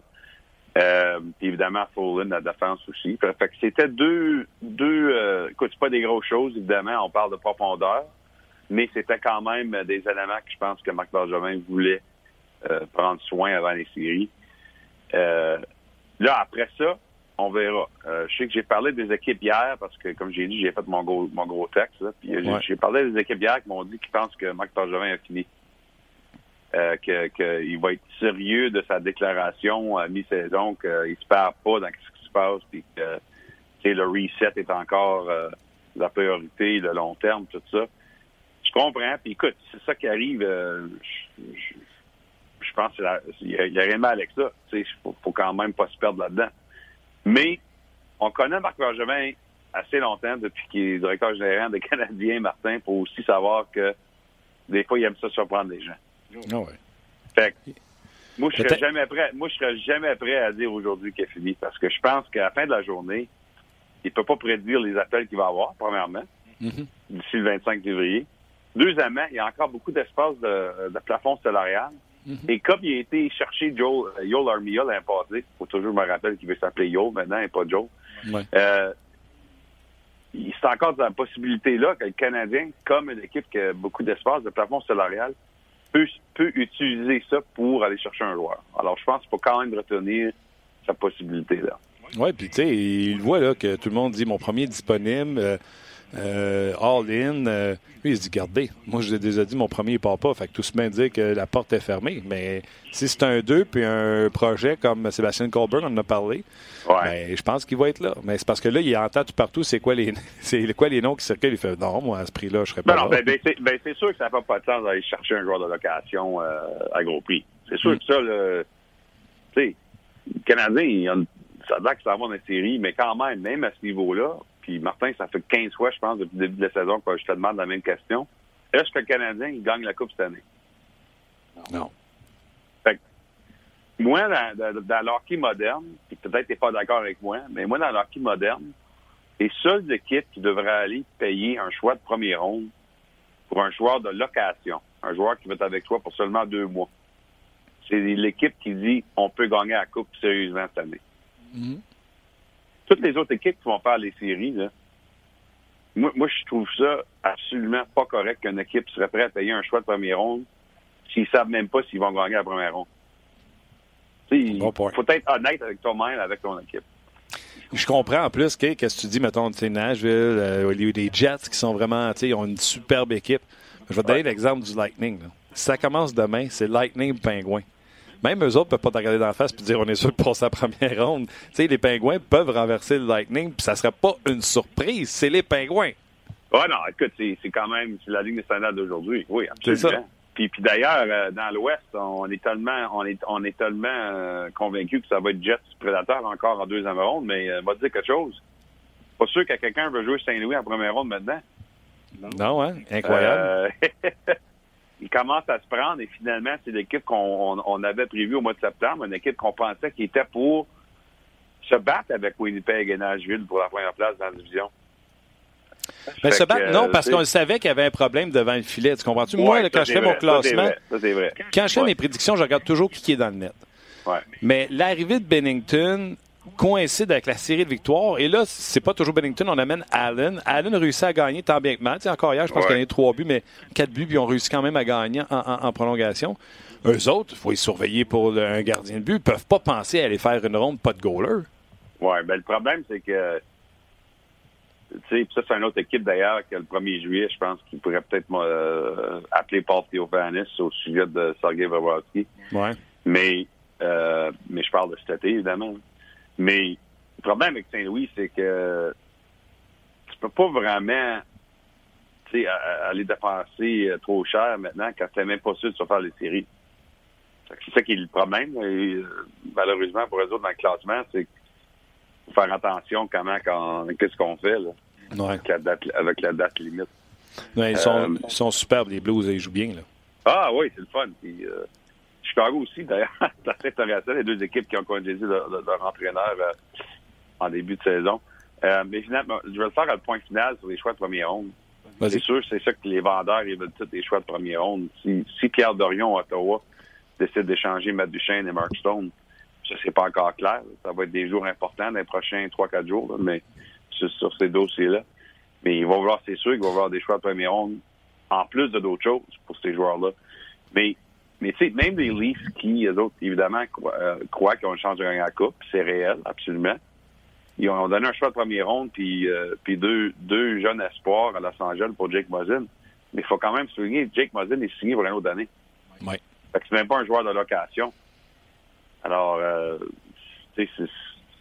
Euh, évidemment, Follin, la défense aussi. Fait que c'était deux, deux euh, écoute, c'est pas des grosses choses, évidemment, on parle de profondeur, mais c'était quand même des éléments que je pense que Marc Bergevin voulait euh, prendre soin avant les séries. Euh, là, après ça, on verra. Euh, je sais que j'ai parlé des équipes hier parce que, comme j'ai dit, j'ai fait mon gros, mon gros texte. là, puis euh, j'ai- Ouais. j'ai parlé des équipes hier qui m'ont dit qu'ils pensent que Marc Bergevin a fini. Euh, que qu'il va être sérieux de sa déclaration à mi-saison, qu'il se perd pas dans ce qui se passe, puis que le reset est encore euh, la priorité, le long terme, tout ça. Je comprends. Puis écoute, c'est ça qui arrive. euh, je, je- je pense qu'il y, a- y a rien de mal avec ça. Il faut, faut quand même pas se perdre là-dedans. Mais on connaît Marc Bergevin assez longtemps depuis qu'il est directeur général des Canadiens, Martin, pour aussi savoir que des fois, il aime ça surprendre les gens. Ah ouais. Fait que, moi, je serais jamais prêt. Moi, je serais jamais prêt à dire aujourd'hui qu'il est fini parce que je pense qu'à la fin de la journée, il peut pas prédire les appels qu'il va avoir, premièrement, Mhm. d'ici le 25 février. Deuxièmement, il y a encore beaucoup d'espace de, de plafond salarial. Et comme il a été chercher Joel, euh, Yoel Armia l'année passée, faut toujours me rappeler qu'il veut s'appeler Yoel maintenant et pas Joel. Ouais. Euh, il- c'est encore dans la possibilité-là que le Canadien, comme une équipe qui a beaucoup d'espace de plafond salarial, peut, peut utiliser ça pour aller chercher un joueur. Alors, je pense qu'il faut quand même retenir cette possibilité-là. Oui, puis tu sais, il voit là que tout le monde dit mon premier disponible, euh, euh, all-in. euh, lui, il se dit gardez, moi je l'ai déjà dit, mon premier il part pas. Fait que tout se met dire que la porte est fermée. Mais si c'est un 2 puis un projet comme Sébastien Colbert, on en a parlé, Ouais. ben, je pense qu'il va être là. Mais c'est parce que là, il entend tout partout c'est quoi les c'est quoi les noms qui circulent. Il fait non, moi à ce prix-là, je serais pas Ben non, là. ben, ben, c'est, ben, c'est sûr que ça n'a pas de sens d'aller chercher un joueur de location euh, à gros prix. C'est sûr Mm. que ça, le, tu sais, le Canadien, il a- ça a l'air que ça va dans la série, mais quand même, même à ce niveau-là, puis Martin, ça fait 15 fois, je pense, depuis le début de la saison que je te demande la même question. Est-ce que le Canadien, il gagne la Coupe cette année? Non. Moi, dans, dans, dans l'hockey moderne, puis peut-être t'es pas d'accord avec moi, mais moi, dans l'hockey moderne, les seules équipes qui devraient aller payer un choix de premier ronde pour un joueur de location, un joueur qui va être avec toi pour seulement deux mois, c'est l'équipe qui dit on peut gagner la Coupe sérieusement cette année. Mhm. Toutes les autres équipes qui vont faire les séries, là, moi, moi, je trouve ça absolument pas correct qu'une équipe serait prête à payer un choix de premier ronde s'ils savent même pas s'ils vont gagner la première ronde. Il Bon faut être honnête avec toi-même, avec ton équipe. Je comprends en plus que, qu'est-ce que tu dis, mettons, tu Nashville, euh, il y a eu des Jets qui sont vraiment, tu sais, ils ont une superbe équipe. Je vais te donner l'exemple du Lightning. là. Si ça commence demain, c'est Lightning Pingouin. Même eux autres ne peuvent pas te regarder dans la face et dire on est sûr de passer la première ronde. Tu sais, les Pingouins peuvent renverser le Lightning, puis ça serait pas une surprise. C'est les Pingouins. Ouais, non, écoute, c'est quand même la Ligue nationale d'aujourd'hui. Oui, absolument. C'est ça. Puis, puis d'ailleurs, euh, dans l'Ouest, on est tellement on est on est tellement euh, convaincu que ça va être Jets Prédateur encore en deuxième ronde, mais euh, va te dire quelque chose. Pas pas sûr que quelqu'un veut jouer Saint-Louis en première ronde maintenant. Non, hein? Incroyable. Il commence à se prendre et finalement, c'est l'équipe qu'on on, on avait prévue au mois de septembre, une équipe qu'on pensait qui était pour se battre avec Winnipeg et Nashville pour la première place dans la division. Ben, se battre, que, non, parce qu'on savait qu'il y avait un problème devant le filet. Tu comprends-tu? Ouais, Moi, là, quand je fais mon vrai. Classement. Ça, quand je fais Ouais. mes prédictions, je regarde toujours qui est dans le net. Ouais. Mais l'arrivée de Bennington coïncide avec la série de victoires. Et là, c'est pas toujours Bennington, on amène Allen. Allen réussit à gagner tant bien que mal. Tu sais, encore hier, je pense Ouais. qu'il a eu trois buts, mais quatre buts, puis ils ont réussi quand même à gagner en, en- en prolongation. Eux autres, il faut les surveiller pour le- un gardien de but. Ils peuvent pas penser à aller faire une ronde pas de goaler. Ouais, ben le problème, c'est que tu sais, puis ça, c'est une autre équipe d'ailleurs que le 1er juillet, je pense qu'il pourrait peut-être euh, appeler Paul Theophanis au sujet de Sergei Bobrovsky. Ouais. Mais euh, mais je parle de cet été, évidemment. Mais le problème avec Saint-Louis, c'est que tu peux pas vraiment aller dépenser euh, trop cher maintenant quand tu n'es même pas sûr de se faire les séries. C'est ça qui est le problème. Et, euh, malheureusement, pour eux autres, dans le classement, c'est qu'il faut faire attention comment, quand, qu'est-ce qu'on fait là, Ouais. avec, la date, avec la date limite. Ouais, ils, sont, Euh, ils sont superbes, les Blues, et ils jouent bien. Là. Ah oui, c'est le fun. Puis, euh, Chicago aussi, d'ailleurs, c'est assez intéressant. Les deux équipes qui ont congédié leur, leur- leur entraîneur euh, en début de saison. Euh, mais finalement, je vais le faire à le point final sur les choix de première ronde. C'est sûr, c'est ça que les vendeurs, ils veulent tous les choix de première ronde. Si, si Pierre Dorion, à Ottawa, décide d'échanger Matt Duchesne et Mark Stone, ça, c'est pas encore clair. Ça va être des jours importants dans les prochains 3-4 jours, là, mais sur, sur ces dossiers-là. Mais il va voir, c'est sûr qu'il va avoir des choix de première ronde en plus de d'autres choses pour ces joueurs-là. Mais, mais tu sais, même les Leafs qui, eux autres, évidemment, croient, euh, croient qu'ils ont une chance de gagner la Coupe, c'est réel, absolument. Ils ont donné un choix de première ronde puis, euh, puis deux, deux jeunes espoirs à Los Angeles pour Jake Muzzin. Mais il faut quand même souligner Jake Muzzin est signé pour une autre année. Ouais. Fait que c'est même pas un joueur de location. Alors, euh, tu sais, c'est-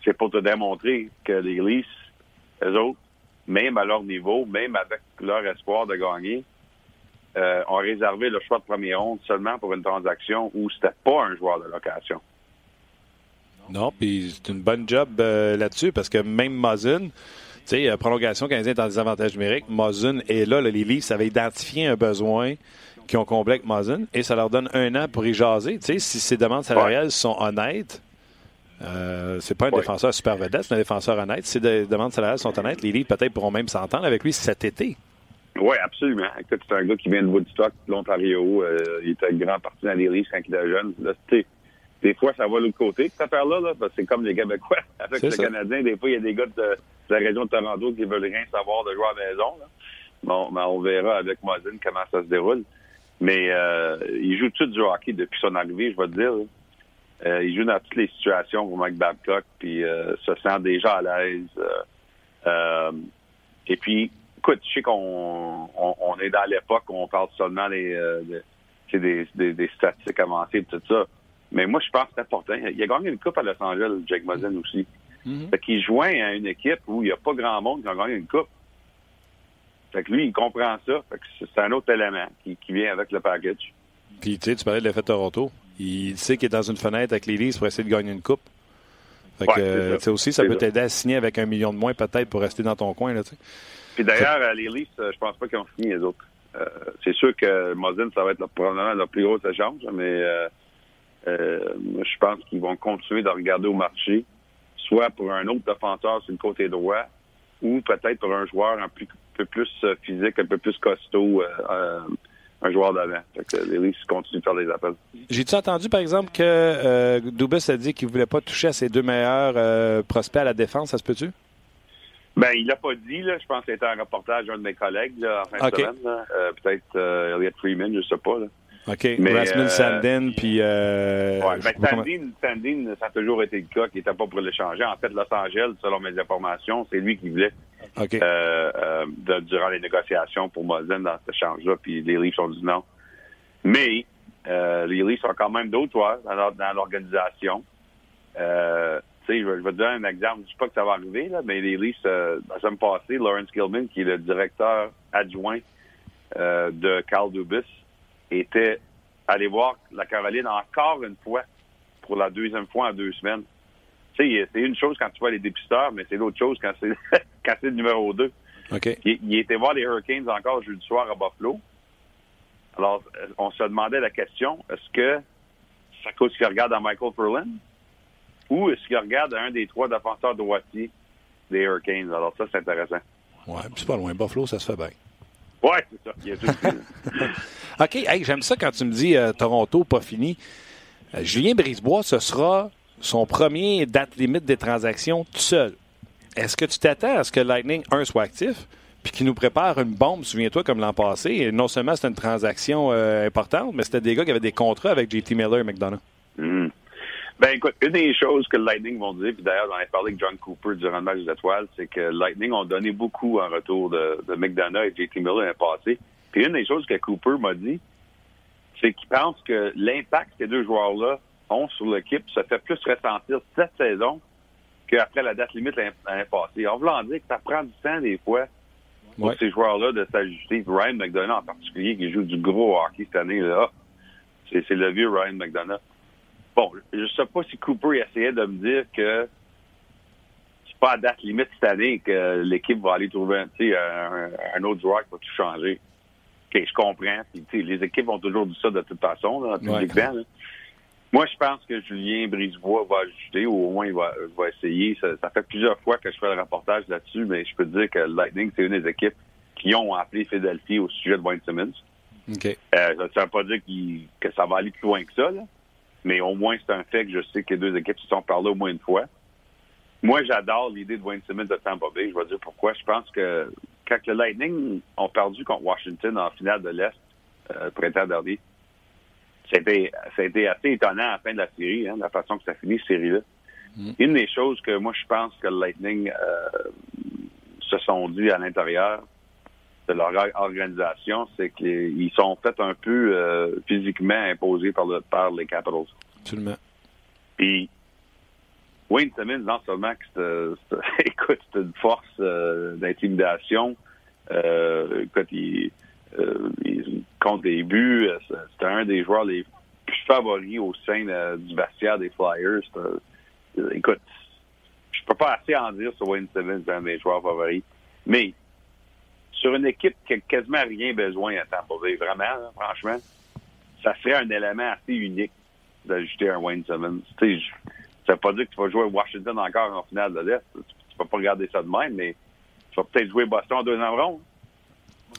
c'est pour te démontrer que les Leafs, eux autres, même à leur niveau, même avec leur espoir de gagner, euh, ont réservé le choix de première ronde seulement pour une transaction où c'était pas un joueur de location. Non, puis c'est une bonne job euh, là-dessus parce que même Muzzin, tu sais, euh, prolongation canadien est en désavantage numérique. Muzzin est là, là, les Leafs avaient identifié un besoin qui ont comblé avec Muzzin et ça leur donne un an pour y jaser. Tu sais, si ces demandes salariales sont honnêtes, euh, c'est pas un Ouais. défenseur super vedette, c'est un défenseur honnête. Si les demandes salariales sont honnêtes, les Leafs peut-être pourront même s'entendre avec lui cet été. Oui, absolument. Écoute, c'est un gars qui vient de Woodstock, de l'Ontario. Euh, il était grand parti dans les Leafs quand il était jeune. Là, des fois, ça va de l'autre côté, cette affaire-là. Là, parce que c'est comme les Québécois avec C'est le ça. Canadien. Des fois, il y a des gars de, de la région de Toronto qui veulent rien savoir de jouer à la maison. Là. Bon, ben, on verra avec Mazin comment ça se déroule. Mais euh, il joue tout du hockey depuis son arrivée, je vais te dire. Euh, il joue dans toutes les situations pour Mike Babcock, puis euh, se sent déjà à l'aise. Euh, euh, et puis, écoute, je sais qu'on on, on est dans l'époque où on parle seulement des, euh, de- des, des, des statistiques avancées et tout ça. Mais moi, je pense que c'est important. Il a gagné une coupe à Los Angeles, Jake Muzzin aussi. Fait qu'il joint à une équipe où il n'y a pas grand monde qui a gagné une coupe. Fait que lui, il comprend ça. Fait que c'est un autre élément qui, qui vient avec le package. Puis tu sais, tu parlais de l'effet Toronto. Il sait qu'il est dans une fenêtre avec les Leafs pour essayer de gagner une coupe. Fait que, Ouais, aussi, ça peut t'aider à signer avec un million de moins peut-être pour rester dans ton coin. Là. Puis d'ailleurs, euh, les Leafs, euh, je pense pas qu'ils ont fini les autres. Euh, c'est sûr que Muzzin, ça va être probablement leur plus gros échange, mais euh, euh, je pense qu'ils vont continuer de regarder au marché, soit pour un autre défenseur sur le côté droit, ou peut-être pour un joueur un peu plus physique, un peu plus costaud, un joueur d'avant. Les Leafs continuent de faire des appels. J'ai-tu entendu, par exemple, que euh, a dit qu'il voulait pas toucher à ses deux meilleurs prospects à la défense, ça se peut-tu? Ben, il l'a pas dit, là. Je pense que c'était un reportage d'un de mes collègues, là, en fin de semaine. Euh, peut-être euh, Elliot Freeman, je sais pas, là. OK. Mais, Rasmus euh, Sandin, puis... Euh, Ouais, ben, Sandin, Sandin, ça a toujours été le cas, qui n'était pas pour l'échanger. En fait, Los Angeles, selon mes informations, c'est lui qui voulait OK. euh, euh, de- durant les négociations pour Mosin dans cet échange-là, puis les Leafs ont dit non. Mais euh, les Leafs ont quand même d'autres joueurs dans, l'organisation. Sais, je vais, te donner un exemple. Je dis pas que ça va arriver, là, mais les Leafs, euh, la semaine passée, Lawrence Gilman, qui est le directeur adjoint euh, de Carl Dubis, était allé voir la Caroline encore une fois pour la deuxième fois en deux semaines. Tu sais, c'est une chose quand tu vois les dépisteurs, mais c'est l'autre chose quand c'est quand c'est le numéro 2. OK. Il, il était voir les Hurricanes encore jeudi soir à Buffalo. Alors, euh, on se demandait la question, est-ce que à cause qu'il regarde à Michael Furlan? Ou est-ce qu'il regarde un des trois défenseurs droitiers des Hurricanes? Alors ça, c'est intéressant. Ouais, puis c'est pas loin. Buffalo, ça se fait bien. Ouais, c'est ça. Il y a tout. OK, hey, j'aime ça quand tu me dis euh, Toronto, pas fini. Euh, Julien Brisebois, ce sera son premier date limite des transactions tout seul. Est-ce que tu t'attends à ce que Lightning, un, soit actif, puis qu'il nous prépare une bombe, souviens-toi, comme l'an passé? Et non seulement c'était une transaction euh, importante, mais c'était des gars qui avaient des contrats avec JT Miller et McDonough. Écoute, une des choses que le Lightning vont dire, puis d'ailleurs j'en ai parlé avec John Cooper durant le match des étoiles, c'est que Lightning ont donné beaucoup en retour de, de McDonough et JT Miller l'année passée. Puis une des choses que Cooper m'a dit, c'est qu'il pense que l'impact que ces deux joueurs-là ont sur l'équipe se fait plus ressentir cette saison qu'après la date limite l'année passée. En voulant dire que ça prend du temps des fois pour Ouais. ces joueurs-là de s'ajuster. Ryan McDonough en particulier, qui joue du gros hockey cette année, là, c'est c'est le vieux Ryan McDonough. Bon, je sais pas si Cooper essayait de me dire que c'est pas à date limite cette année que l'équipe va aller trouver un, un, un autre joueur qui va tout changer. OK, je comprends. Puis, les équipes ont toujours dit ça de toute façon, là, publiquement. là. Moi, je pense que Julien Brisebois va ajouter, ou au moins il va, va essayer. Ça, ça fait plusieurs fois que je fais le reportage là-dessus, mais je peux te dire que le Lightning, c'est une des équipes qui ont appelé Philadelphie au sujet de Wayne Simmons. OK. Euh, ça ne veut pas dire que ça va aller plus loin que ça, là. Mais au moins c'est un fait que je sais que les deux équipes se sont parlé au moins une fois. Moi, j'adore l'idée de Wayne Simmons de Tampa Bay. Je vais dire pourquoi. Je pense que quand le Lightning ont perdu contre Washington en finale de l'Est euh, printemps dernier, c'était ça a été assez étonnant à la fin de la série, hein, la façon que ça finit, cette série-là. Une des choses que moi, je pense que le Lightning euh, se sont dit à l'intérieur de leur organisation, c'est qu'ils sont fait un peu euh, physiquement imposés par, le, par les Capitals. Absolument. Puis Wayne Simmons, non seulement que c'est, c'est- écoute, c'est une force euh, d'intimidation. Euh, écoute, il, euh, il compte des buts. euh, C'est, un des joueurs les plus favoris au sein euh, du vestiaire des Flyers. Euh, écoute, je peux pas assez en dire sur Wayne Simmons, c'est un des joueurs favoris. Mais sur une équipe qui a quasiment rien besoin à Tampa Bay, vraiment, franchement, ça serait un élément assez unique d'ajouter un Wayne Simmons. Tu sais, ça veut pas dire que tu vas jouer Washington encore en finale de l'Est. Tu, peux pas regarder ça de même, mais tu vas peut-être jouer Boston en deuxième ronde.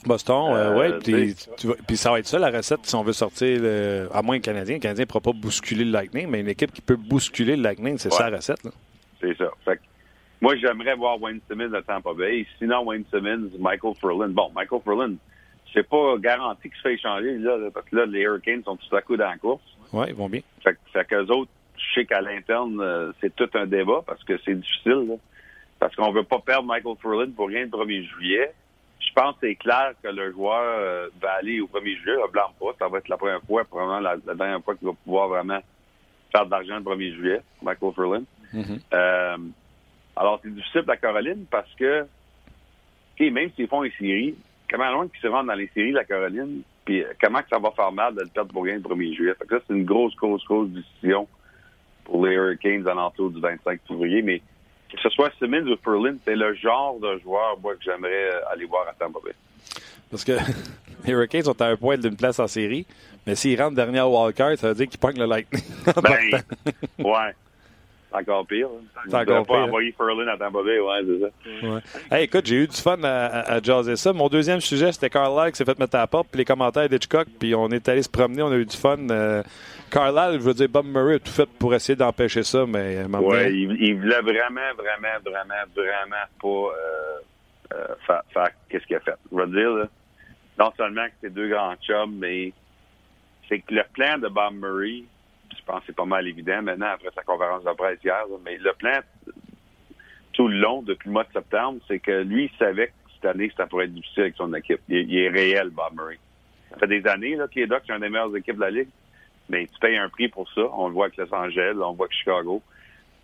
Boston, euh, ouais. Puis, sais. tu vas- puis ça va être ça la recette si on veut sortir, le- à moins le Canadien. Le Canadien ne pourra pas bousculer le Lightning, mais une équipe qui peut bousculer le Lightning, c'est Ouais. ça la recette. Là. C'est ça. Fait que moi, j'aimerais voir Wayne Simmons à Tampa Bay. Sinon, Wayne Simmons, Michael Furlan. Bon, Michael Furlan, c'est pas garanti qu'il se fait échanger, là, parce que là, les Hurricanes sont tout à coup dans la course. Oui, ils vont bien. Fait, que- fait qu'eux autres, je sais qu'à l'interne, euh, c'est tout un débat parce que c'est difficile. là. parce qu'on veut pas perdre Michael Furlan pour rien le 1er juillet. Je pense que c'est clair que le joueur euh, va aller au 1er juillet, ne blâme pas. Ça va être la première fois, probablement la, la dernière fois qu'il va pouvoir vraiment faire de l'argent le 1er juillet, Michael Furlan. Mhm. Euh, alors, c'est difficile la Caroline parce que, même s'ils font les séries, comment loin qu'ils se rendent dans les séries, la Caroline, puis euh, comment que ça va faire mal de le perdre pour rien le 1er juillet? Fait que ça, c'est une grosse, grosse, grosse décision pour les Hurricanes à l'entour du 25 février. Mais que ce soit Simmons ou Furlan, c'est le genre de joueur, moi, que j'aimerais euh, aller voir à Tampa Bay. Parce que les Hurricanes sont à un point d'une place en série, mais s'ils rentrent dernier au wildcard, ça veut dire qu'ils pognent le Lightning. en Ben, ouais. C'est encore pire. hein. C'est encore Ils devraient pas pire. envoyer Furlan à Tampa Bay, ouais, c'est ça. Ouais. Hey, écoute, j'ai eu du fun à, à, à jaser ça. Mon deuxième sujet, c'était Carlisle qui s'est fait mettre à la porte, puis les commentaires d'Hitchcock, puis on est allé se promener, on a eu du fun. Euh, Carlisle, je veux dire, Bob Murray a tout fait pour essayer d'empêcher ça, mais moment Ouais, il, il voulait vraiment, vraiment, vraiment, vraiment pas euh, euh, faire, faire qu'est-ce qu'il a fait? Je veux dire, là, non seulement que c'est deux grands chums, mais c'est que le plan de Bob Murray, je pense que c'est pas mal évident maintenant après sa conférence de presse hier, mais le plan tout le long, depuis le mois de septembre, c'est que lui, il savait que cette année, ça pourrait être difficile avec son équipe. Il, est réel, Bob Murray. Ça fait des années que les Ducks sont une des meilleures équipes de la Ligue, mais tu payes un prix pour ça. On le voit avec Los Angeles, on le voit avec Chicago.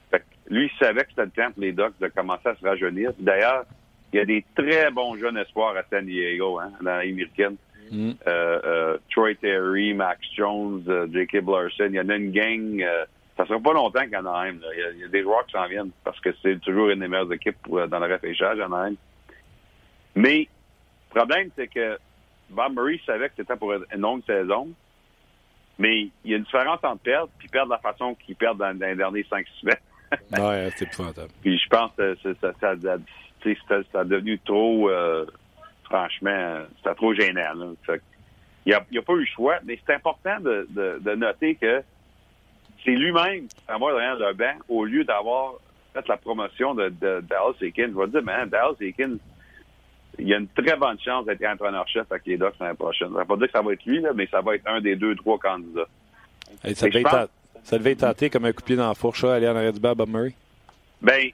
Fait que lui, il savait que c'était le temps pour les Ducks de commencer à se rajeunir. D'ailleurs, il y a des très bons jeunes espoirs à San Diego, hein, dans la Ligue américaine. Mm. Euh, euh, Troy Terry, Max Jones, euh, J.K. Larson. Il y en a une gang. Ça sera pas longtemps qu'Anaheim. Il, y a- il y a des joueurs qui s'en viennent parce que c'est toujours une des meilleures équipes dans le repêchage, Anaheim. Mais le problème, c'est que Bob Murray savait que c'était pour une longue saison. Mais il y a une différence entre perdre puis perdre de la façon qu'il perd dans, dans les derniers 5 semaines. Ouais, c'est épouvantable. Puis je pense que ça, a devenu trop, euh, franchement, c'était trop gênant. Là. Fait que il n'y a, pas eu le choix, mais c'est important de, de, de noter que c'est lui-même qui s'en va derrière le banc au lieu d'avoir fait la promotion de, de Dallas Eakins. Je vais te dire, man, Dallas Eakins, il y a une très bonne chance d'être entraîneur-chef avec les Ducks l'année prochaine. Ça ne veut pas dire que ça va être lui, là, mais ça va être un des deux, trois candidats. Hey, ça, devait être, ça devait tenté comme un coup de pied dans la fourche, aller en arrière du bas à Bob Murray. Ben,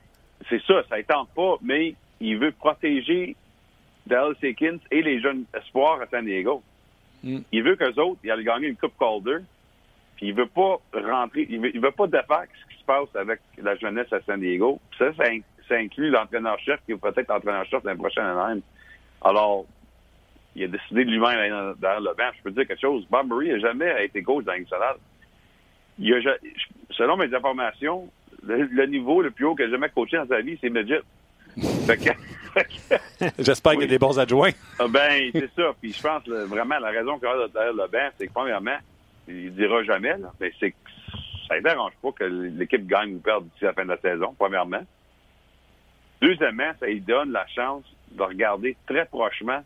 c'est ça, ça ne tente pas, mais il veut protéger Dallas Eakins et les jeunes espoirs à San Diego. Mm. Il veut qu'eux autres, ils aillent gagner une Coupe Calder, puis il veut pas rentrer, il veut, il veut pas défaire ce qui se passe avec la jeunesse à San Diego. Puis ça, ça, in- ça inclut l'entraîneur-chef qui est peut-être l'entraîneur-chef l'année prochaine Nîmes. Alors, il a décidé de lui-même d'aller dans- le banc. Je peux te dire quelque chose. Bob Murray n'a jamais été coach dans nationale. Il a, selon mes informations, le, le niveau le plus haut qu'il a jamais coaché dans sa vie, c'est midget. J'espère qu'il y a des bons adjoints. ah ben, c'est ça. Puis je pense là, vraiment la raison qu'il a derrière le banc, c'est que premièrement, il dira jamais, là, mais c'est que ça ne dérange pas que l'équipe gagne ou perde d'ici la fin de la saison, premièrement. Deuxièmement, ça lui donne la chance de regarder très prochement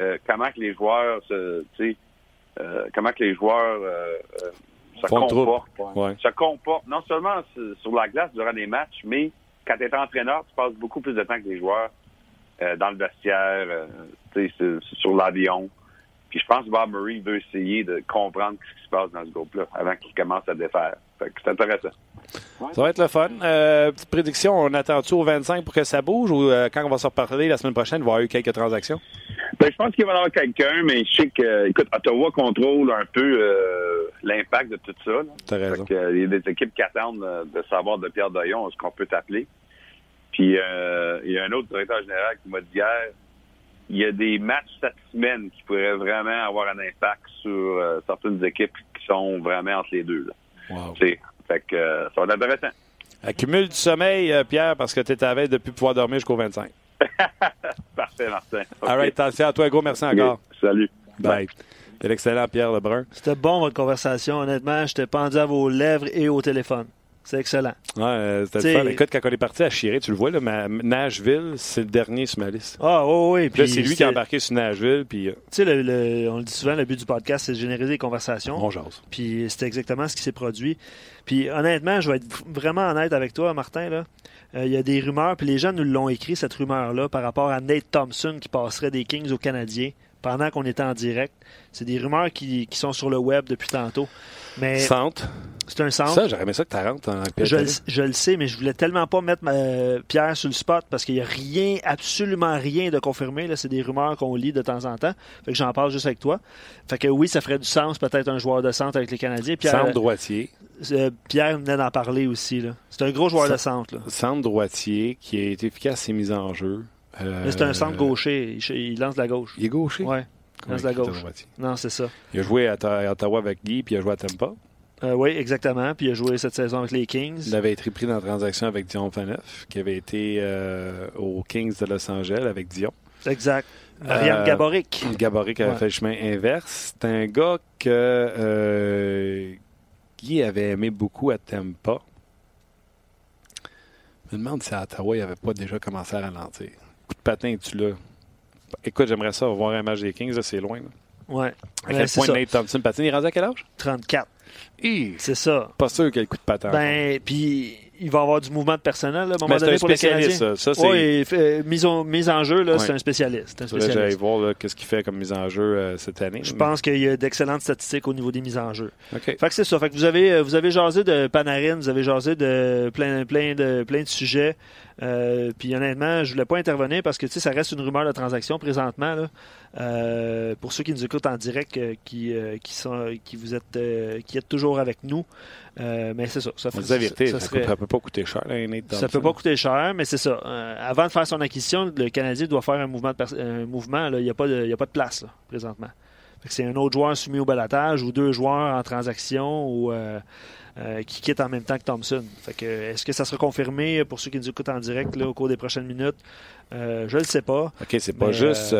euh, comment que les joueurs se, euh, comment que les joueurs euh, se Font le comportent. Ouais. Se comportent non seulement sur la glace durant les matchs, mais quand tu es entraîneur, tu passes beaucoup plus de temps que les joueurs euh, dans le vestiaire, euh, sur- l'avion. Puis je pense que Bob Murray veut essayer de comprendre ce qui se passe dans ce groupe-là avant qu'il commence à défaire. C'est intéressant. Ça va être le fun. Euh, petite prédiction, on attend-tu au 25 pour que ça bouge ou quand on va se reparler la semaine prochaine, il va y avoir eu quelques transactions? Ben, je pense qu'il va y avoir quelqu'un, mais je sais que, écoute, Ottawa contrôle un peu euh, l'impact de tout ça. T'as raison. Que, il y a des équipes qui attendent euh, de savoir de Pierre Doyon ce qu'on peut t'appeler. Puis euh, il y a un autre directeur général qui m'a dit hier, il y a des matchs cette semaine qui pourraient vraiment avoir un impact sur euh, certaines équipes qui sont vraiment entre les deux. Là. Wow. Fait que ça va être intéressant. Accumule du sommeil, Pierre, parce que tu es à veille de plus pouvoir dormir jusqu'au 25. Parfait, Martin. OK. All right, attention à toi, gros. Merci encore. Salut. Bye. C'est l'excellent Pierre Lebrun. C'était bon, votre conversation. Honnêtement, j'étais pendu à vos lèvres et au téléphone. C'est excellent. Ouais, euh, c'était le fun. Écoute, quand on est parti à Chiré, tu le vois, là, ma- Nashville, c'est le dernier sur ma liste. Ah, oui, oui. Puis là, c'est lui qui a embarqué sur Nashville, puis euh, Tu sais, le- le- on le dit souvent, le but du podcast, c'est de générer des conversations. on jase. Puis c'est exactement ce qui s'est produit. Puis honnêtement, je vais être vraiment honnête avec toi, Martin. Là. Euh, Il y a des rumeurs, puis les gens nous l'ont écrit, cette rumeur-là, par rapport à Nate Thompson qui passerait des Kings aux Canadiens pendant qu'on était en direct. C'est des rumeurs qui, qui sont sur le web depuis tantôt. Mais Centre. c'est un centre. Ça, j'aurais aimé ça que tu rentres en Je je le sais, mais je voulais tellement pas mettre ma- Pierre sur le spot parce qu'il n'y a rien, absolument rien de confirmé. Là, c'est des rumeurs qu'on lit de temps en temps. Fait que j'en parle juste avec toi. Fait que oui, ça ferait du sens, peut-être un joueur de centre avec les Canadiens. Pierre, Centre droitier. euh, Pierre venait d'en parler aussi. là. C'est un gros joueur Ça- de centre. Là. Centre droitier qui est efficace ses mises en jeu. Euh, c'est un centre gaucher. Il, il lance de la gauche. Il est gaucher? Ouais. Il lance de la il gauche. Non, c'est ça. Il a joué à, Ta- à Ottawa avec Guy, puis il a joué à Tampa. Euh, oui, exactement. Puis il a joué cette saison avec les Il Kings. avait été pris dans la transaction avec Dion Phaneuf, qui avait été euh, aux Kings de Los Angeles avec Dion. Exact. Marianne Euh, Gaboric. Gaboric avait Ouais. fait le chemin inverse. C'est un gars que Guy avait aimé beaucoup à Tampa. Je me demande si à Ottawa, il n'avait pas déjà commencé à ralentir. Coup de patin, tu là? Écoute, j'aimerais ça voir un match des Kings, là, c'est loin. là. Ouais. À quel c'est point. Nate Thompson patine, il est rendu à quel âge? 34. Hi, C'est ça. pas sûr qu'il y ait le coup de patin. Ben, puis il va avoir du mouvement de personnel là, à un moment Mais donné un pour spécialiste, ça. Ça, c'est. Oui, euh, mise, en, mise en jeu, là, Ouais. c'est un spécialiste. Un spécialiste. voir là, qu'est-ce qu'il fait comme mise en jeu euh, cette année. Je Mais- pense qu'il y a d'excellentes statistiques au niveau des mises en jeu. OK. Fait que c'est ça. Fait que vous avez, euh, vous avez jasé de Panarin, vous avez jasé de plein, plein de, plein de sujets. Euh, puis honnêtement, je voulais pas intervenir parce que tu sais, ça reste une rumeur de transaction présentement. Là. Euh, pour ceux qui nous écoutent en direct, euh, qui, qui sont, qui vous êtes, qui êtes toujours avec nous. Mais c'est ça. Ça, vérité, ça ça, serait- coûte- ça peut pas coûter cher, là, ça peut pas coûter cher, mais c'est ça. Avant de faire son acquisition, le Canadien doit faire un mouvement. De pers- un mouvement il n'y a, pas de- il y a pas de place là, présentement. C'est un autre joueur soumis au balatage ou deux joueurs en transaction ou euh, euh, qui quittent en même temps que Thompson. Fait que, est-ce que ça sera confirmé pour ceux qui nous écoutent en direct là, au cours des prochaines minutes? Euh, je ne le sais pas. OK, c'est pas juste.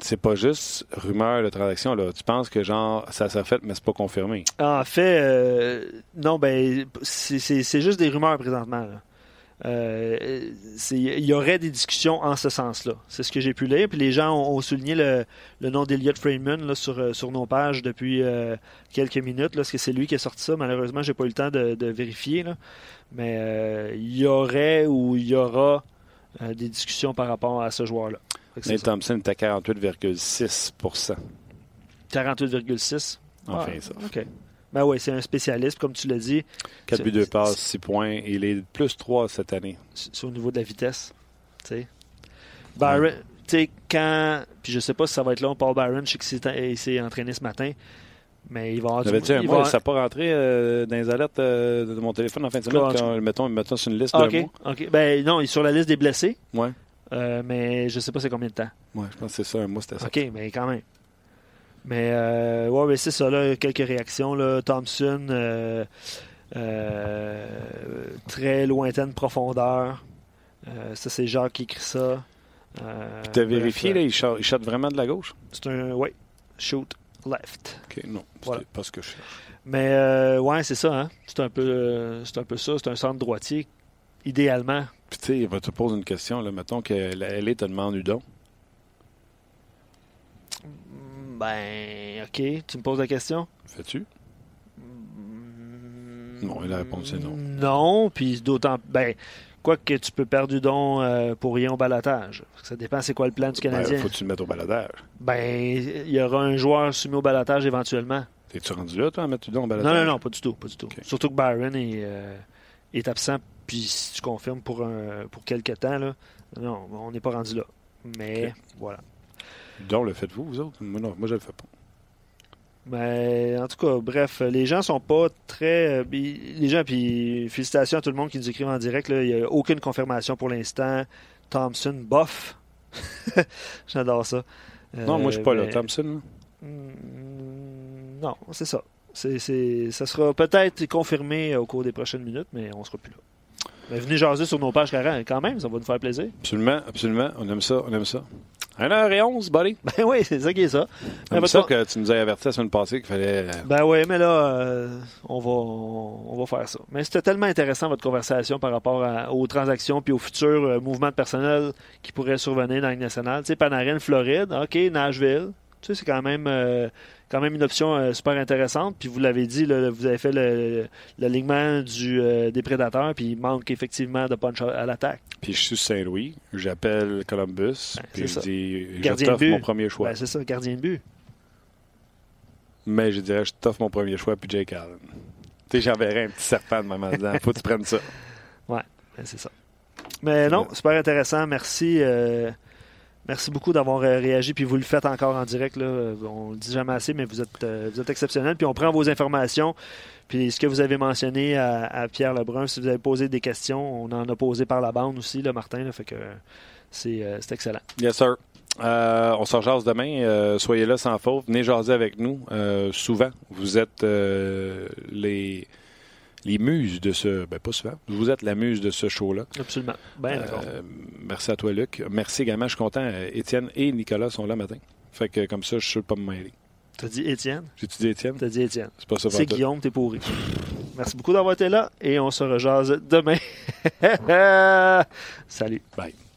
c'est pas juste rumeur de transaction. Là. Tu penses que genre ça s'est fait, mais c'est pas confirmé? En fait, euh, non, ben, c'est juste des rumeurs présentement. là. Euh, Il y aurait des discussions en ce sens-là. C'est ce que j'ai pu lire. Puis les gens ont, ont souligné le, le nom d'Eliot Friedman là, sur, euh, sur nos pages depuis euh, quelques minutes. Là, parce que c'est lui qui a sorti ça. Malheureusement, j'ai pas eu le temps de, de vérifier. Là. Mais euh, il y aurait ou il y aura des discussions par rapport à ce joueur-là. Nate. Thompson est à 48,6 48,6. Enfin, Ah, ça. OK. Ben oui, c'est un spécialiste, comme tu l'as dit. 4 C'est- buts, 2 c'est- passes, 6 points. Il est plus 3 cette année. c'est au niveau de la vitesse. tu sais. Byron, tu sais, quand. Puis je sais pas si ça va être long, Paul Byron, je sais qu'il s'est- entraîné ce matin, mais il va avoir du il moi, va- ça n'a pas rentré euh, dans les alertes euh, de mon téléphone en fin de semaine. Quand, mettons, mettons sur une liste Ah, d'un ok, ok. Ben non, il est sur la liste des blessés. Ouais. euh, mais je sais pas c'est combien de temps. ouais, je pense que c'est ça, un mois, c'était ça. Ok, mais quand même. Mais euh, ouais, mais c'est ça, là, quelques réactions. Là. Thompson, euh, euh, très lointaine profondeur. Euh, ça, c'est Jacques qui écrit ça. Euh, Tu as bref, vérifié, là, il shot, il shot vraiment de la gauche? C'est un, ouais, shoot left. Ok, non, Voilà. pas ce que je cherche. Mais euh, ouais, c'est ça, hein. C'est un peu, c'est un peu ça. C'est un centre droitier, idéalement. Puis tu sais, il va te poser une question, là. Mettons que la LA te demande Udon. Ben, ok. Tu me poses la question? Fais-tu? Non, la réponse est non. Non, puis d'autant. Ben, quoi que tu peux perdre du don euh, pour rien au balatage. Ça dépend c'est quoi le plan du Ben, Canadien. faut que tu le mettes au baladage. Ben, il y aura un joueur soumis au balatage éventuellement. T'es-tu rendu là, toi, à mettre Udon au Non, baladage? non, non, pas du tout. Pas du tout. Surtout que Byron est, euh, est absent, puis si tu confirmes pour, un, pour quelques temps, là, non, on n'est pas rendu là. Mais voilà. Udon, le faites-vous, vous autres? Moi, non, moi, je le fais pas. Mais en tout cas, bref, les gens sont pas très. euh, les gens, puis félicitations à tout le monde qui nous écrive en direct. là. Il n'y a aucune confirmation pour l'instant. Thompson, bof. J'adore ça. non, moi, je suis pas là. mais- Thompson, là? Mm, Non, c'est ça. C'est, c'est- ça sera peut-être confirmé au cours des prochaines minutes, mais on sera plus là. Mais venez jaser sur nos pages carré- quand même, ça va nous faire plaisir. Absolument, absolument. On aime ça, on aime ça. 1h11, buddy. Ben oui, c'est ça qui est ça. Pas ça que tu nous as averti la semaine passée qu'il fallait... euh, Ben oui, mais là, euh, on, va, on, va faire ça. Mais c'était tellement intéressant votre conversation par rapport à- aux transactions puis aux futurs euh, mouvements de personnel qui pourraient survenir dans la nationale. Tu sais, Panarin, Floride, OK, Nashville. Tu sais, c'est quand même, euh, quand même une option euh, super intéressante. Puis vous l'avez dit, là, vous avez fait l'alignement du, euh, des prédateurs, puis il manque effectivement de punch à, à l'attaque. Puis je suis Saint-Louis, j'appelle Columbus, Ben, puis je ça. dis, je t'offre mon premier choix. Ben, c'est ça, gardien de but. Mais je dirais, je t'offre mon premier choix, puis Jake Allen. Tu sais, j'enverrais un petit serpent de maman dedans. Faut que tu prennes ça. Ben, c'est ça. Mais non, super intéressant. Merci. euh, merci beaucoup d'avoir euh, réagi. Puis vous le faites encore en direct. Là. On le dit jamais assez, mais vous êtes, euh, exceptionnel. Puis on prend vos informations. Puis ce que vous avez mentionné à, Pierre Lebrun, si vous avez posé des questions, on en a posé par la bande aussi, là, Martin. fait que c'est euh, c'est excellent. Yes, sir. On s'en jase demain. Soyez là sans faute. Venez jaser avec nous. Souvent, vous êtes les, les muses de ce... Ben, pas souvent. Vous êtes la muse de ce show-là. Absolument. Ben d'accord. Euh, merci à toi, Luc. Merci également. Je suis content. Étienne et Nicolas sont là matin. Fait que comme ça, je suis pas me mêler. T'as dit Étienne? J'ai-tu dit Étienne? T'as dit Étienne. C'est pas ça C'est. Guillaume, t'es pourri. Merci beaucoup d'avoir été là et on se rejase demain. Salut. Bye.